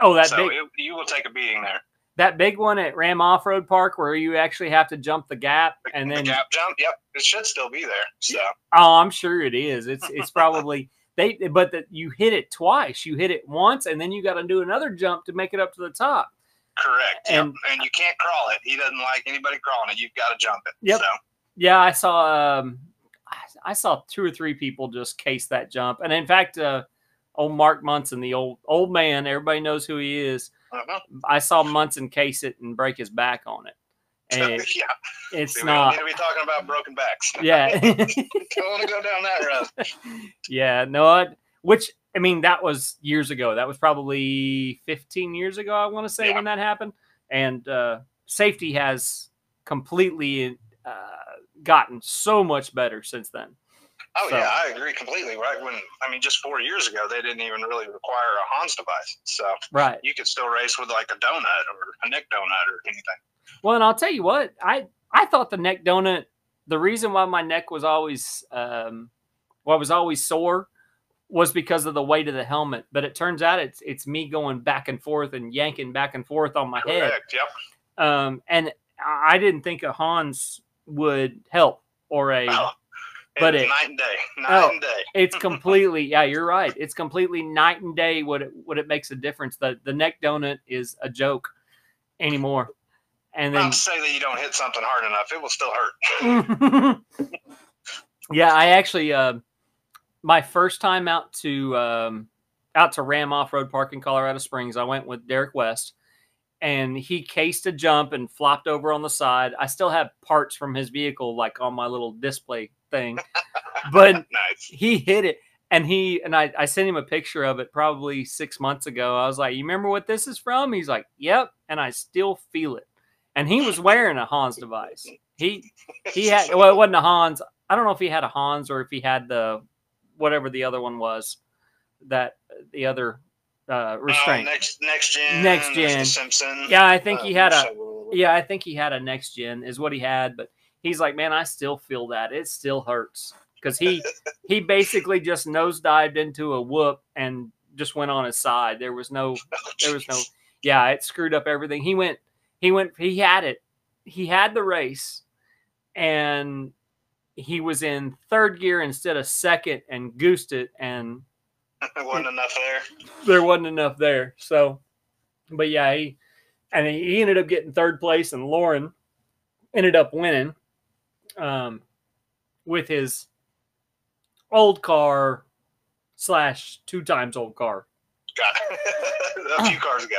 S1: Oh, that
S2: so
S1: big
S2: it, you will take a beating there.
S1: that big one at Ram Off Road Park where you actually have to jump the gap and
S2: the
S1: then
S2: gap jump, yep, it should still be there. So
S1: Oh, I'm sure it is. It's it's probably they, but that you hit it twice. You hit it once, and then you got to do another jump to make it up to the top.
S2: correct.
S1: And-
S2: yep. and you can't crawl it. He doesn't like anybody crawling it. You've got to jump it.
S1: Yep.
S2: So
S1: Yeah, I saw. Um, I- saw two or three people just case that jump, and in fact, uh, old Mark Munson, the old old man, everybody knows who he is.
S2: uh-huh.
S1: I saw Munson case it and break his back on it, and
S2: yeah,
S1: it's
S2: See, we
S1: not.
S2: need to be talking about broken backs.
S1: Yeah.
S2: don't want to go down that road.
S1: Yeah, no, I, which I mean that was years ago. That was probably 15 years ago. I want to say
S2: Yeah.
S1: when that happened, and uh, safety has completely uh, gotten so much better since then.
S2: Oh
S1: So-
S2: yeah, I agree completely. Right when I mean, just four years ago, they didn't even really require a Hans device, so
S1: Right.
S2: you could still race with like a donut or a neck donut or anything.
S1: Well, and I'll tell you what, I I thought the neck donut. The reason why my neck was always um, what was always sore was because of the weight of the helmet. But it turns out it's it's me going back and forth and yanking back and forth on my head.
S2: Yep.
S1: um, and I I didn't think a Hans would help or a. but
S2: was
S1: it-
S2: night and day, night
S1: Oh.
S2: and day.
S1: It's completely yeah, you're right. It's completely night and day. What it what it makes a difference. The the neck donut is a joke anymore, and then
S2: Not to say that you don't hit something hard enough, it will still hurt.
S1: yeah, I actually uh, my first time out to um, out to Ram Off Road Park in Colorado Springs, I went with Derek West, and he cased a jump and flopped over on the side. I still have parts from his vehicle like on my little display thing, but
S2: nice.
S1: he hit it. And he and I, I sent him a picture of it probably six months ago. I was like, "You remember what this is from?" He's like, "Yep," and I still feel it. And he was wearing a Hans device. He he had well, it wasn't a Hans. I don't know if he had a Hans or if he had the whatever the other one was that the other uh,
S2: Oh,
S1: restraint.
S2: next next gen.
S1: Next gen.
S2: Simpson.
S1: yeah, I think he
S2: uh,
S1: had a yeah, I think he had a next gen is what he had, but he's like, man, I still feel that. It still hurts because he he basically just nosedived into a whoop and just went on his side. There was no
S2: Oh,
S1: there was no yeah, it screwed up everything. He went he went he had it. He had the race and he was in third gear instead of second and goosed it and
S2: There wasn't enough there.
S1: there wasn't enough there. So, but yeah, he and he ended up getting third place, and Loren ended up winning um, with his old car slash two times old car.
S2: Got it. a few cars ago.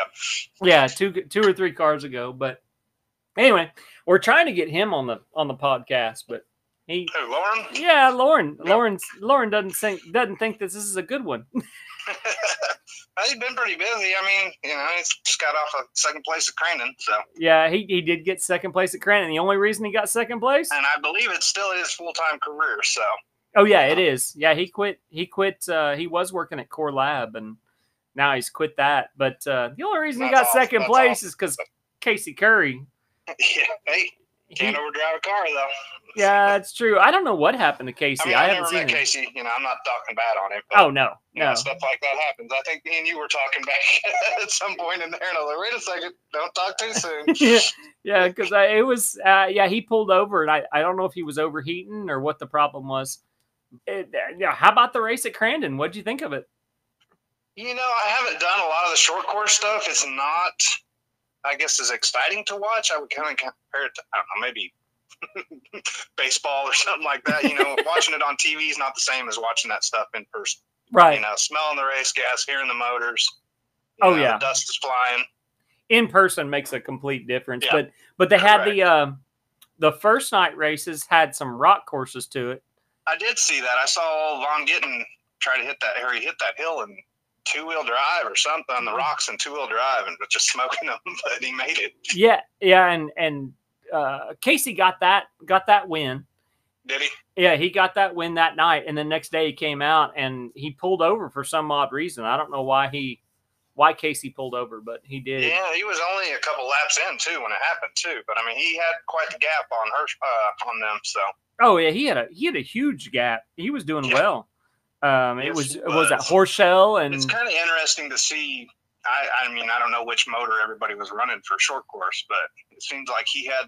S1: Yeah, two two or three cars ago. But anyway, we're trying to get him on the on the podcast, but he.
S2: Who, Loren?
S1: Yeah, Loren.
S2: Yep.
S1: Loren's Loren doesn't think doesn't think that this is a good one.
S2: He's been pretty busy. I mean, you know, he's just got off a second place at Crandon, so
S1: Yeah, he, he did get second place at Crandon. The only reason he got second place
S2: and I believe it's still his full time career. So
S1: Oh yeah, it is. Yeah, he quit. He quit. Uh, he was working at Core Lab, and now he's quit that. But uh, the only reason he got
S2: awesome.
S1: second
S2: That's
S1: place
S2: awesome.
S1: is because Casey Currie.
S2: yeah, hey,
S1: he-
S2: can't overdrive a car though.
S1: yeah, that's true. I don't know what happened to Casey.
S2: I mean,
S1: I,
S2: I,
S1: haven't
S2: never
S1: seen
S2: met
S1: him.
S2: Casey. You know, I'm not talking bad on him. But,
S1: Oh no,
S2: you know,
S1: no.
S2: stuff like that happens. I think me and you were talking back at some point in there, and I was like, wait a second, don't talk too soon.
S1: yeah, yeah, because it was. Uh, yeah, he pulled over, and I, I don't know if he was overheating or what the problem was. It, uh, yeah, how about the race at Crandon? What'd you think of it?
S2: You know, I haven't done a lot of the short course stuff. It's not, I guess, is exciting to watch. I would kind of compare it to, I don't know, maybe baseball or something like that. You know, watching it on TV is not the same as watching that stuff in person.
S1: Right.
S2: You know, smelling the race gas, hearing the motors.
S1: Oh,
S2: know,
S1: yeah.
S2: the dust is flying.
S1: in person makes a complete difference.
S2: Yeah.
S1: But but they had
S2: Correct.
S1: the um the first night races had some rock courses to it.
S2: I did see that. I saw Vaughn Gittin try to hit that, he hit that hill in two wheel drive or something on the rocks and two wheel drive and just smoking them, but he made it.
S1: Yeah, yeah, and and uh, Casey got that got that win.
S2: Did he?
S1: Yeah, he got that win that night, and the next day he came out and he pulled over for some odd reason. I don't know why he why Casey pulled over, but he did.
S2: Yeah, he was only a couple laps in too when it happened too. But I mean, he had quite the gap on her uh, on them. So
S1: Oh yeah, he had a he had a huge gap. He was doing
S2: Yeah.
S1: well. Um, it
S2: Yes,
S1: was it was at
S2: was.
S1: Horshell and
S2: it's kind of interesting to see. I, I mean, I don't know which motor everybody was running for short course, but it seems like he had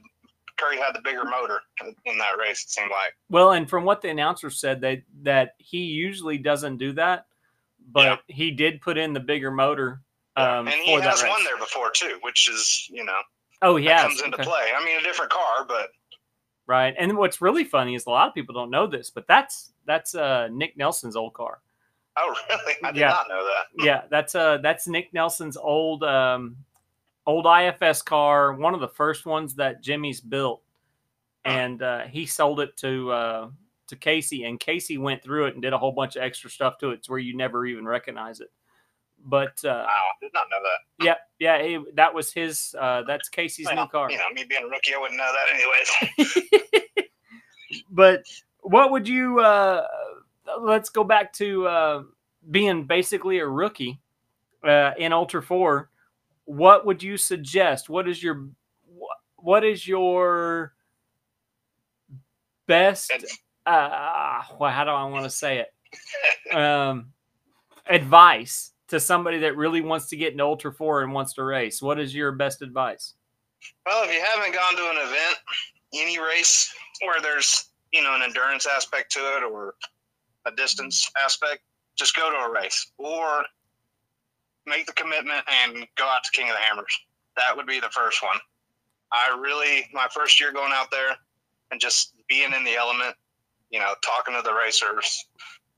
S2: Currie had the bigger motor in that race. It seemed like.
S1: Well, and from what the announcer said, that that he usually doesn't do that, but
S2: Yeah.
S1: he did put in the bigger motor um,
S2: and he
S1: for that
S2: has won there before too, which is you know
S1: Oh, has.
S2: comes into
S1: Okay.
S2: play. I mean, a different car, but
S1: right. And what's really funny is a lot of people don't know this, but that's that's uh, Nick Nelson's old car.
S2: oh really? I did
S1: Yeah.
S2: not know that.
S1: Yeah, that's uh that's Nick Nelson's old um old IFS car, one of the first ones that Jimmy's built, and uh, he sold it to uh, to Casey, and Casey went through it and did a whole bunch of extra stuff to it, to where you never even recognize it. But uh,
S2: Wow, did not know that.
S1: yeah, yeah, he, that was his. Uh, that's Casey's new car.
S2: You know, me being a rookie, I wouldn't know that anyways.
S1: but what would you? Uh, let's go back to uh, being basically a rookie uh, in Ultra Four. What would you suggest? What is your wh- what is your best? Uh, well, how do I want to say it? Um, advice to somebody that really wants to get into Ultra Four and wants to race. What is your best advice?
S2: Well, if you haven't gone to an event, any race where there's you know an endurance aspect to it or a distance aspect, just go to a race or make the commitment and go out to King of the Hammers. That would be the first one. I really my first year going out there and just being in the element, you know, talking to the racers,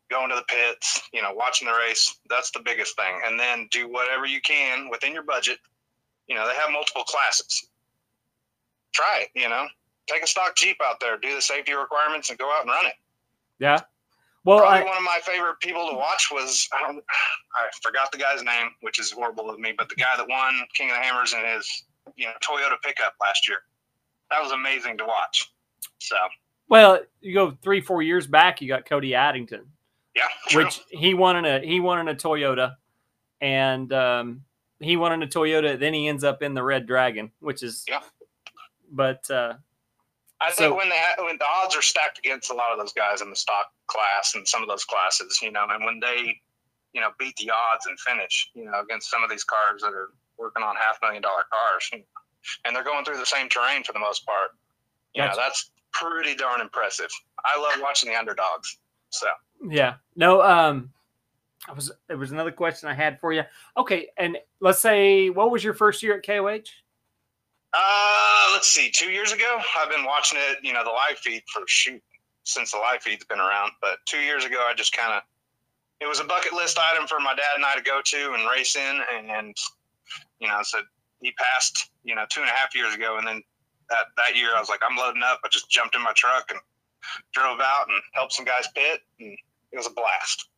S2: going to the pits, you know, watching the race. That's the biggest thing. And then do whatever you can within your budget. You know, they have multiple classes. Try it, you know. Take a stock Jeep out there, do the safety requirements, and go out and run it.
S1: Yeah. Well,
S2: Probably
S1: I,
S2: one of my favorite people to watch was I don't I forgot the guy's name, which is horrible of me, but the guy that won King of the Hammers in his you know Toyota pickup last year. That was amazing to watch. So
S1: well, you go three, four years back, you got Cody Addington,
S2: yeah, true.
S1: which he won in a he won in a Toyota, and um, he won in a Toyota. Then he ends up in the Red Dragon, which is
S2: Yeah.
S1: But uh,
S2: I
S1: so-
S2: think when they when the odds are stacked against a lot of those guys in the stock class and some of those classes, you know, and when they, you know, beat the odds and finish, you know, against some of these cars that are working on half million dollar cars, and they're going through the same terrain for the most part, you
S1: Gotcha.
S2: know, that's pretty darn impressive. I love watching the underdogs. So
S1: Yeah. No, um I was there was another question I had for you. Okay, and let's say what was your first year at KOH?
S2: Uh, let's see. Two years ago, I've been watching it. You know, the live feed for shoot since the live feed's been around. But two years ago, I just kind of it was a bucket list item for my dad and I to go to and race in, and you know, so he passed. You know, two and a half years ago, and then that that year, I was like, I'm loading up. I just jumped in my truck and drove out and helped some guys pit, and it was a blast.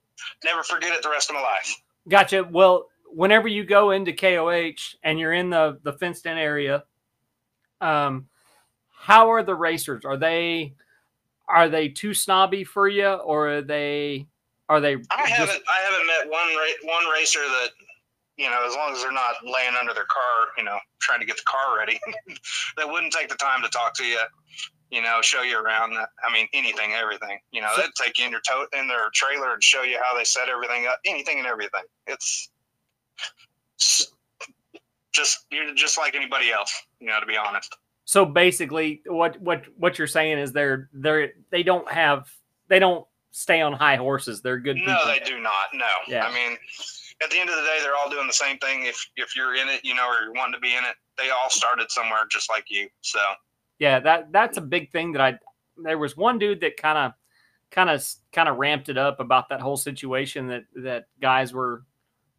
S2: Never forget it the rest of my life.
S1: Gotcha. Well, whenever you go into KOH and you're in the the fenced in area, um, how are the racers? Are they are they too snobby for you, or are they are they?
S2: I
S1: just-
S2: haven't I haven't met one ra- one racer that you know as long as they're not laying under their car, you know, trying to get the car ready, that wouldn't take the time to talk to you, you know, show you around. I mean, anything, everything. You know,
S1: So-
S2: they'd take you in your tote in their trailer and show you how they set everything up, anything and everything. It's just you're just like anybody else, you know, to be honest.
S1: So basically, what what what you're saying is they're they're they don't have they don't stay on high horses. They're good people.
S2: No, they do not. No.
S1: Yeah.
S2: I mean, at the end of the day, they're all doing the same thing. If if you're in it, you know, or you're wanting to be in it, they all started somewhere just like you. So
S1: Yeah, that that's a big thing that I. There was one dude that kind of, kind of, kind of ramped it up about that whole situation that that guys were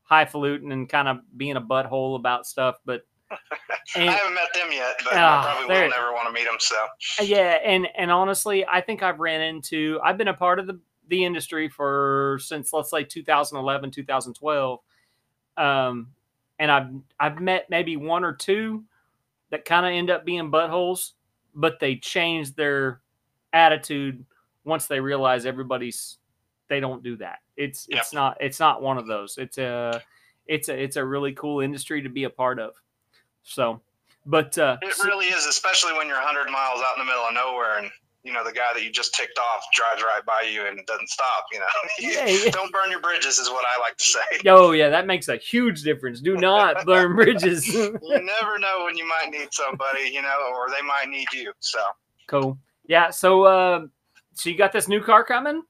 S1: highfalutin and kind of being a butthole about stuff. But
S2: I haven't met them yet, but
S1: Ah,
S2: I probably will never want to meet them. So
S1: yeah, and and honestly, I think I've ran into. I've been a part of the the industry for since let's say 2011, 2012, um, and I've I've met maybe one or two that kind of end up being buttholes, but they change their attitude once they realize everybody's they don't do that. It's
S2: Yep.
S1: it's not it's not one of those. It's a it's a it's a really cool industry to be a part of. So, but uh,
S2: it really is, especially when you're 100 miles out in the middle of nowhere and you know the guy that you just ticked off drives right by you and doesn't stop. You know,
S1: Yeah, yeah.
S2: don't burn your bridges is what I like to say.
S1: Oh yeah, that makes a huge difference. Do not burn bridges.
S2: You never know when you might need somebody, you know, or they might need you. So
S1: cool. Yeah. So, uh, so you got this new car coming,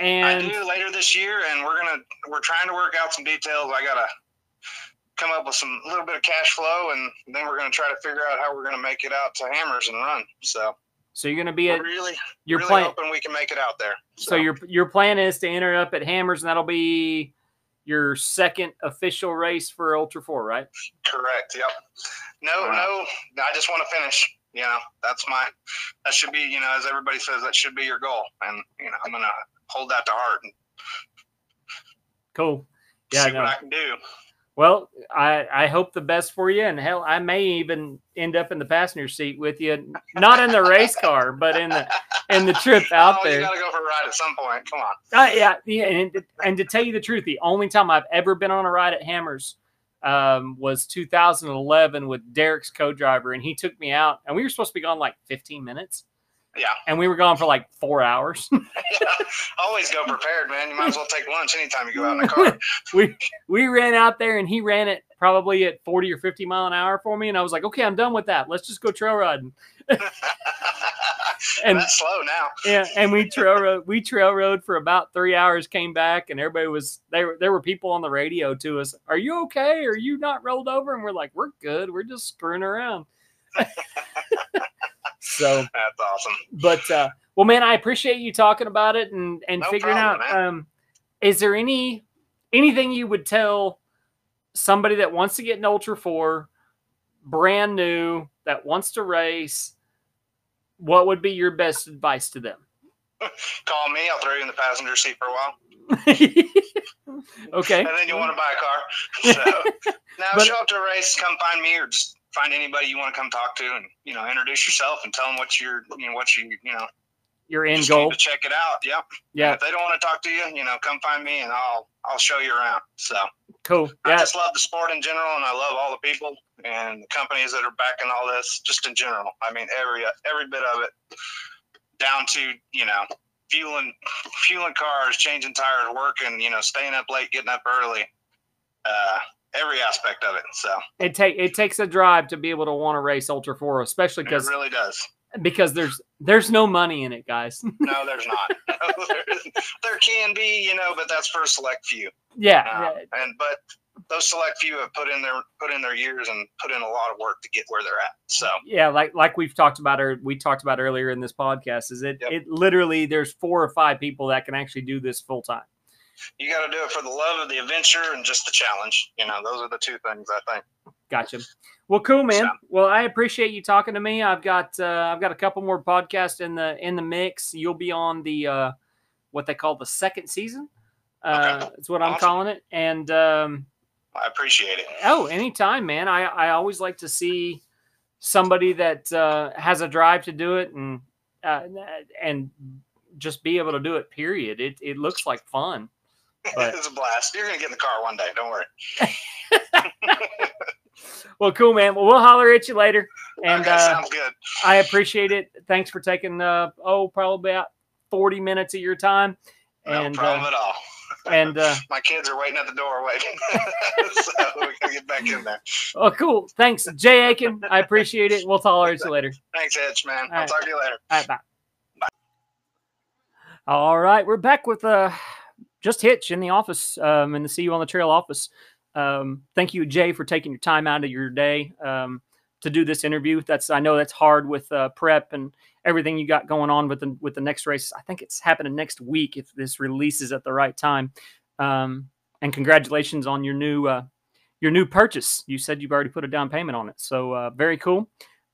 S2: I do later this year, and we're gonna we're trying to work out some details. I gotta come up with some little bit of cash flow, and then we're gonna try to figure out how we're gonna make it out to Hammers and run. So
S1: so you're gonna be at
S2: really
S1: your
S2: really
S1: plan.
S2: hoping we can make it out there.
S1: So your your plan is to enter up at Hammers, and that'll be your second official race for Ultra Four, right?
S2: correct. Yep. No,
S1: Wow.
S2: no. I just want to finish. You know, that's my that should be. You know, as everybody says, that should be your goal, and you know, I'm gonna hold that to heart and
S1: Cool. Yeah.
S2: see
S1: no.
S2: what I can do.
S1: Well, I I hope the best for you, and hell, I may even end up in the passenger seat with you, not in the race car, but in the in the trip out
S2: oh,
S1: there.
S2: you gotta go for a ride at some point. Come on.
S1: Uh, yeah, yeah, and, and to tell you the truth, the only time I've ever been on a ride at Hammers um, was 2011 with Derek's co-driver, and he took me out, and we were supposed to be gone like 15 minutes,
S2: Yeah.
S1: and we were gone for like four hours.
S2: Always go prepared, man. You might as well take lunch anytime you go out in a car.
S1: we we ran out there, and he ran it probably at 40 or 50 mile an hour for me, and I was like, okay, I'm done with that. Let's just go trail riding. And-
S2: that's slow now.
S1: Yeah, and we trail rode, we trail rode for about three hours. Came back, and everybody was there. There were people on the radio to us. Are you okay? Are you not rolled over? And we're like, we're good. We're just screwing around. So,
S2: That's awesome.
S1: but uh, well, man, I appreciate you talking about it and and
S2: No
S1: figuring
S2: problem,
S1: out. Um, is there any anything you would tell somebody that wants to get an Ultra 4, brand new, that wants to race? What would be your best advice to them?
S2: Call me. I'll throw you in the passenger seat for a while.
S1: okay.
S2: And then you want to buy a car. So now show up to a race, come find me, or just find anybody you want to come talk to, and you know, introduce yourself and tell them what you're, you know, what you, you know,
S1: Your end goal.
S2: to check it out. Yep.
S1: Yeah.
S2: If they don't want to talk to you, you know, come find me, and I'll, I'll show you around. So
S1: Cool.
S2: I
S1: Yeah.
S2: just love the sport in general, and I love all the people and the companies that are backing all this. Just in general, I mean, every every bit of it, down to you know, fueling fueling cars, changing tires, working, you know, staying up late, getting up early, uh, every aspect of it. So
S1: It take it takes a drive to be able to want to race Ultra 4, especially because it
S2: really does.
S1: because there's there's no money in it, guys.
S2: No, there's not. there, there can be, you know, but that's for a select few.
S1: yeah.
S2: Um,
S1: yeah.
S2: and but those select few have put in their put in their years and put in a lot of work to get where they're at. So
S1: yeah like like we've talked about or we talked about earlier in this podcast is it
S2: Yep.
S1: it literally there's four or five people that can actually do this full time
S2: you got to do it for the love of the adventure and just the challenge. You know, those are the two things I think.
S1: gotcha well cool man
S2: So-
S1: well i appreciate you talking to me i've got uh, i've got a couple more podcasts in the in the mix you'll be on the uh what they call the second season uh
S2: Okay.
S1: that's what i'm calling it and um
S2: I appreciate it.
S1: Oh, anytime, man. I, I always like to see somebody that uh, has a drive to do it and uh, and just be able to do it. Period. It it looks like fun. But-
S2: it's a blast. You're gonna get in the car one day. Don't worry.
S1: Well, cool, man. Well, we'll holler at you later. And
S2: okay,
S1: uh,
S2: sounds good.
S1: I appreciate it. Thanks for taking uh, oh probably about forty minutes of your time.
S2: No
S1: And
S2: problem
S1: uh,
S2: at all.
S1: and uh,
S2: My kids are waiting at the door waiting, so we can get back in there.
S1: oh, cool. Thanks, Jay Aiken. I appreciate it. We'll holler at you later.
S2: Thanks, Edge, man. I'll
S1: right.
S2: talk to you later.
S1: All right, bye. All right, we're back with uh, just Hitch in the office, um, in the See You on the Trail office. Um, thank you, Jay, for taking your time out of your day um, to do this interview. That's I know that's hard with uh, prep and everything you got going on with the with the next race. I think it's happening next week if this releases at the right time. Um, and congratulations on your new uh, your new purchase. You said you've already put a down payment on it, so uh, very cool.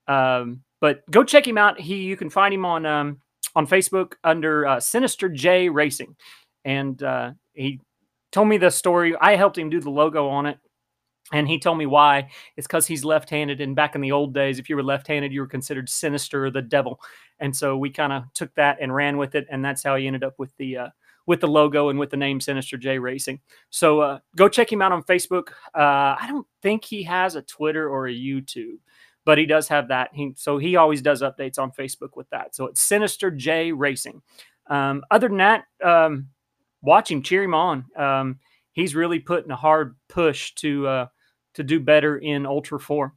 S1: Um, but go check him out. He you can find him on um, on Facebook under uh, Sinister J Racing, and uh, he told me the story. I helped him do the logo on it, and he told me why. It's because he's left-handed, and back in the old days, if you were left-handed, you were considered sinister or the devil. And so we kind of took that and ran with it, and that's how he ended up with the uh, with the logo and with the name Sinister J Racing. So uh, go check him out on Facebook. Uh, I don't think he has a Twitter or a YouTube but he does have that. He so he always does updates on Facebook with that. So it's Sinister J Racing. Um, other than that, um, watch him, cheer him on. Um, he's really putting a hard push to uh, to do better in Ultra Four.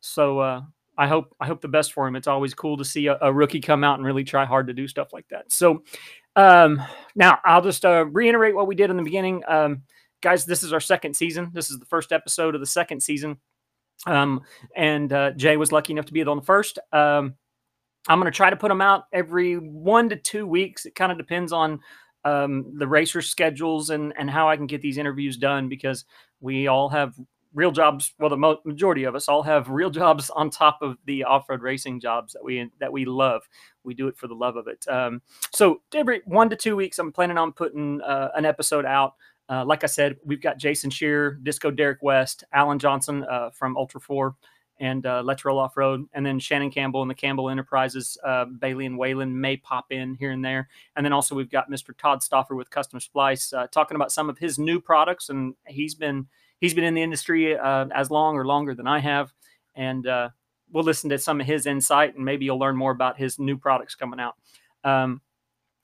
S1: So uh, I hope I hope the best for him. It's always cool to see a, a rookie come out and really try hard to do stuff like that. So um, now I'll just uh, reiterate what we did in the beginning. Um, guys, this is our second season. This is the first episode of the second season. Um, and uh, Jay was lucky enough to be on the first. Um, I'm going to try to put them out every one to two weeks. It kind of depends on um, the racer schedules and and how I can get these interviews done because we all have real jobs. Well, the mo- majority of us all have real jobs on top of the off-road racing jobs that we that we love. We do it for the love of it. Um, so every one to two weeks, I'm planning on putting uh, an episode out. Uh, like I said, we've got Jason Scherer, Disco Derek West, Alan Johnson uh, from Ultra 4, and uh, Let's Roll Off Road. And then Shannon Campbell and the Campbell Enterprises, uh, Bailey and Wayland may pop in here and there. And then also we've got Mr. Todd Stoffer with Custom Splice uh, talking about some of his new products. And he's been he's been in the industry uh, as long or longer than I have. And uh, we'll listen to some of his insight and maybe you'll learn more about his new products coming out. Um,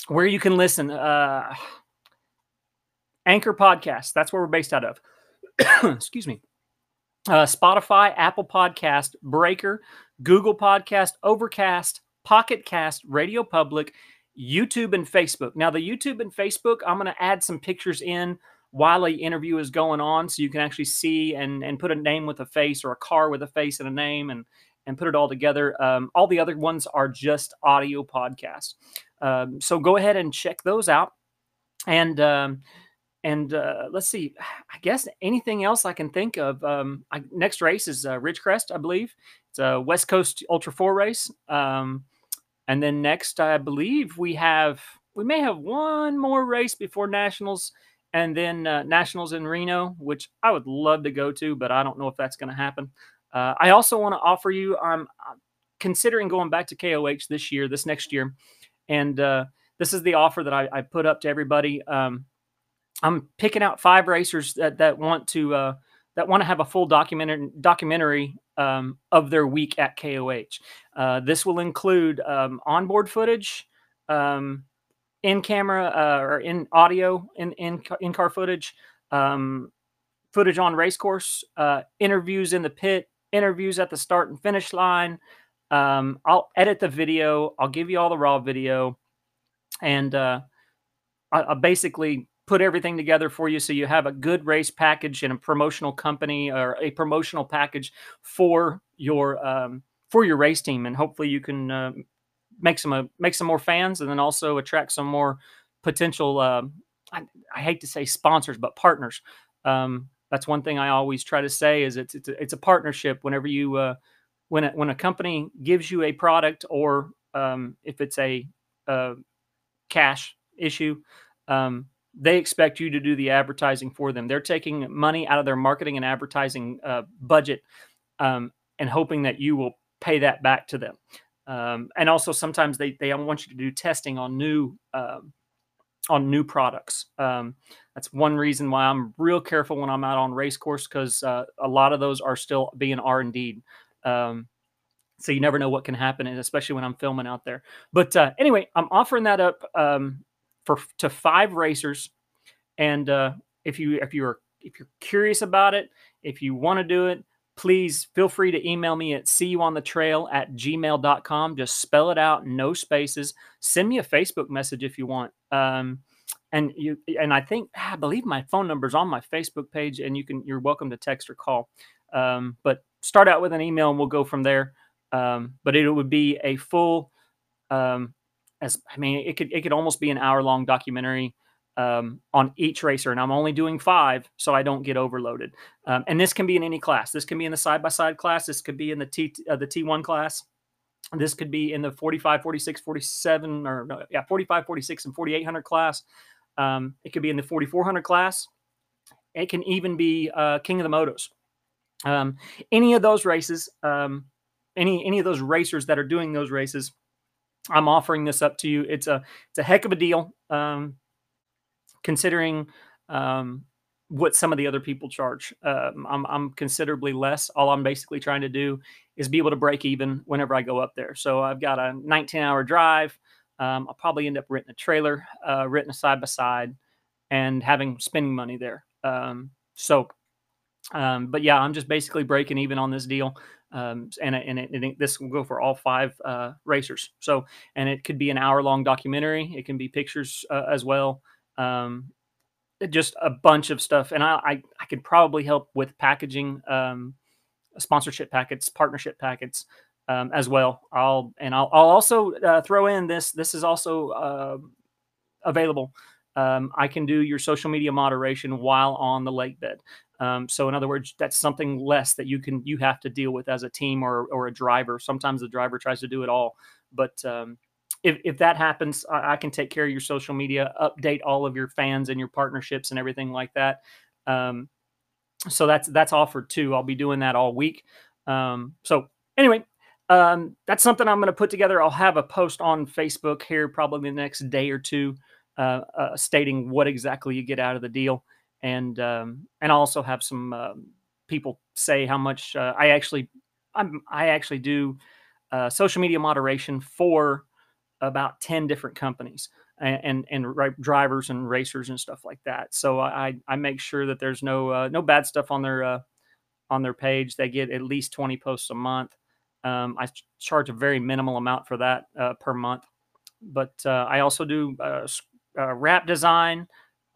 S1: where you can listen. Uh, Anchor Podcast. That's where we're based out of. Excuse me. Uh, Spotify, Apple Podcast, Breaker, Google Podcast, Overcast, Pocket Cast, Radio Public, YouTube, and Facebook. Now, the YouTube and Facebook, I'm going to add some pictures in while the interview is going on so you can actually see and, and put a name with a face or a car with a face and a name and, and put it all together. Um, all the other ones are just audio podcasts. Um, so go ahead and check those out. And um, and uh, let's see, I guess anything else I can think of. Um, I, next race is uh, Ridgecrest, I believe. It's a West Coast Ultra Four race. Um, and then next, I believe we have we may have one more race before nationals, and then uh, nationals in Reno, which I would love to go to, but I don't know if that's going to happen. Uh, I also want to offer you. I'm considering going back to KOH this year, this next year, and uh, this is the offer that I, I put up to everybody. Um, I'm picking out five racers that that want to uh, that want to have a full documentary documentary um, of their week at KOH. Uh, this will include um, onboard footage, um, in camera uh, or in audio, in in in car footage, um, footage on racecourse, uh, interviews in the pit, interviews at the start and finish line. Um, I'll edit the video. I'll give you all the raw video, and uh, I, I'll basically put everything together for you so you have a good race package and a promotional company or a promotional package for your um, for your race team and hopefully you can uh, make some uh, make some more fans and then also attract some more potential uh, I, I, hate to say sponsors but partners. Um, that's one thing I always try to say is it's it's a, it's a partnership. Whenever you uh, when a, when a company gives you a product or um, if it's a, uh, cash issue um, they expect you to do the advertising for them. They're taking money out of their marketing and advertising uh, budget um, and hoping that you will pay that back to them. Um, and also, sometimes they they want you to do testing on new uh, on new products. Um, that's one reason why I'm real careful when I'm out on race course because uh, a lot of those are still being R and D. Um, so you never know what can happen, and especially when I'm filming out there. But uh, anyway, I'm offering that up um, for to five racers. And uh, if you if you're if you're curious about it, if you want to do it, please feel free to email me at see you on the trail at gmail.com. Just spell it out, no spaces. Send me a Facebook message if you want. Um, and you and I think I believe my phone number is on my Facebook page, and you can you're welcome to text or call. Um, but start out with an email, and we'll go from there. Um, but it would be a full um, as I mean, it could it could almost be an hour long documentary um, on each racer, and I'm only doing five, so I don't get overloaded. Um, and this can be in any class. This can be in the side by side class. This could be in the T uh, the T1 class. This could be in the 45, 46, 47, or no, yeah, 45, 46, and 4800 class. Um, it could be in the 4400 class. It can even be uh, King of the Motos. Um, any of those races, um, any any of those racers that are doing those races I'm offering this up to you. It's a it's a heck of a deal, um, considering um, what some of the other people charge. Um, I'm, I'm considerably less. All I'm basically trying to do is be able to break even whenever I go up there. So I've got a 19 hour drive. Um, I'll probably end up renting a trailer, uh, renting a side by side, and having spending money there. Um, so, um, but yeah, I'm just basically breaking even on this deal um, and and, it, it, this will go for all five uh, racers. So, and it could be an hour long documentary. It can be pictures uh, as well. Um, just a bunch of stuff, and I, I, I could probably help with packaging, um, sponsorship packets, partnership packets um, as well. I'll and I'll, I'll also uh, throw in this. This is also uh, available. Um, I can do your social media moderation while on the lake bed. Um, so in other words, that's something less that you can you have to deal with as a team or or a driver. Sometimes the driver tries to do it all, but um, if if that happens, I, I, can take care of your social media, update all of your fans and your partnerships and everything like that. Um, so that's that's offered too. I'll be doing that all week. Um, so anyway, um, that's something I'm going to put together. I'll have a post on Facebook here probably the next day or two, uh, uh, stating what exactly you get out of the deal and um, and also have some uh, people say how much uh, I actually I'm, I actually do uh, social media moderation for about ten different companies and and, and drivers and racers and stuff like that. So I I make sure that there's no uh, no bad stuff on their uh, on their page. They get at least twenty posts a month. Um, I charge a very minimal amount for that uh, per month, but I also do wrap design.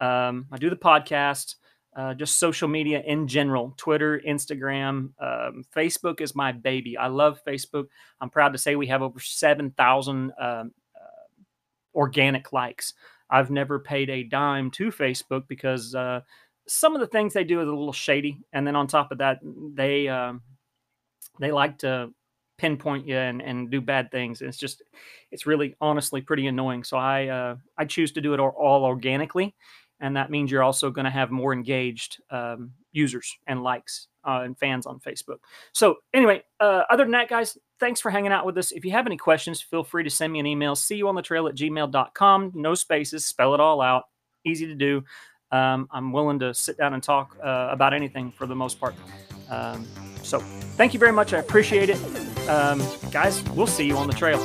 S1: Um, I do the podcast, uh, just social media in general Twitter, Instagram, um, Facebook is my baby. I love Facebook. I'm proud to say we have over 7,000 um, uh, organic likes. I've never paid a dime to Facebook because uh, some of the things they do is a little shady, and then on top of that, they um, they like to pinpoint you and, and do bad things. And it's just, it's really honestly pretty annoying. So I uh, I choose to do it all, all organically, and that means you're also going to have more engaged um, users and likes uh, and fans on Facebook. So anyway, uh, other than that, guys, thanks for hanging out with us. If you have any questions, feel free to send me an email. See you on the trail at gmail.com. No spaces, spell it all out. Easy to do. Um, I'm willing to sit down and talk uh, about anything for the most part. Um, so thank you very much. I appreciate it. Um, guys, we'll see you on the trail.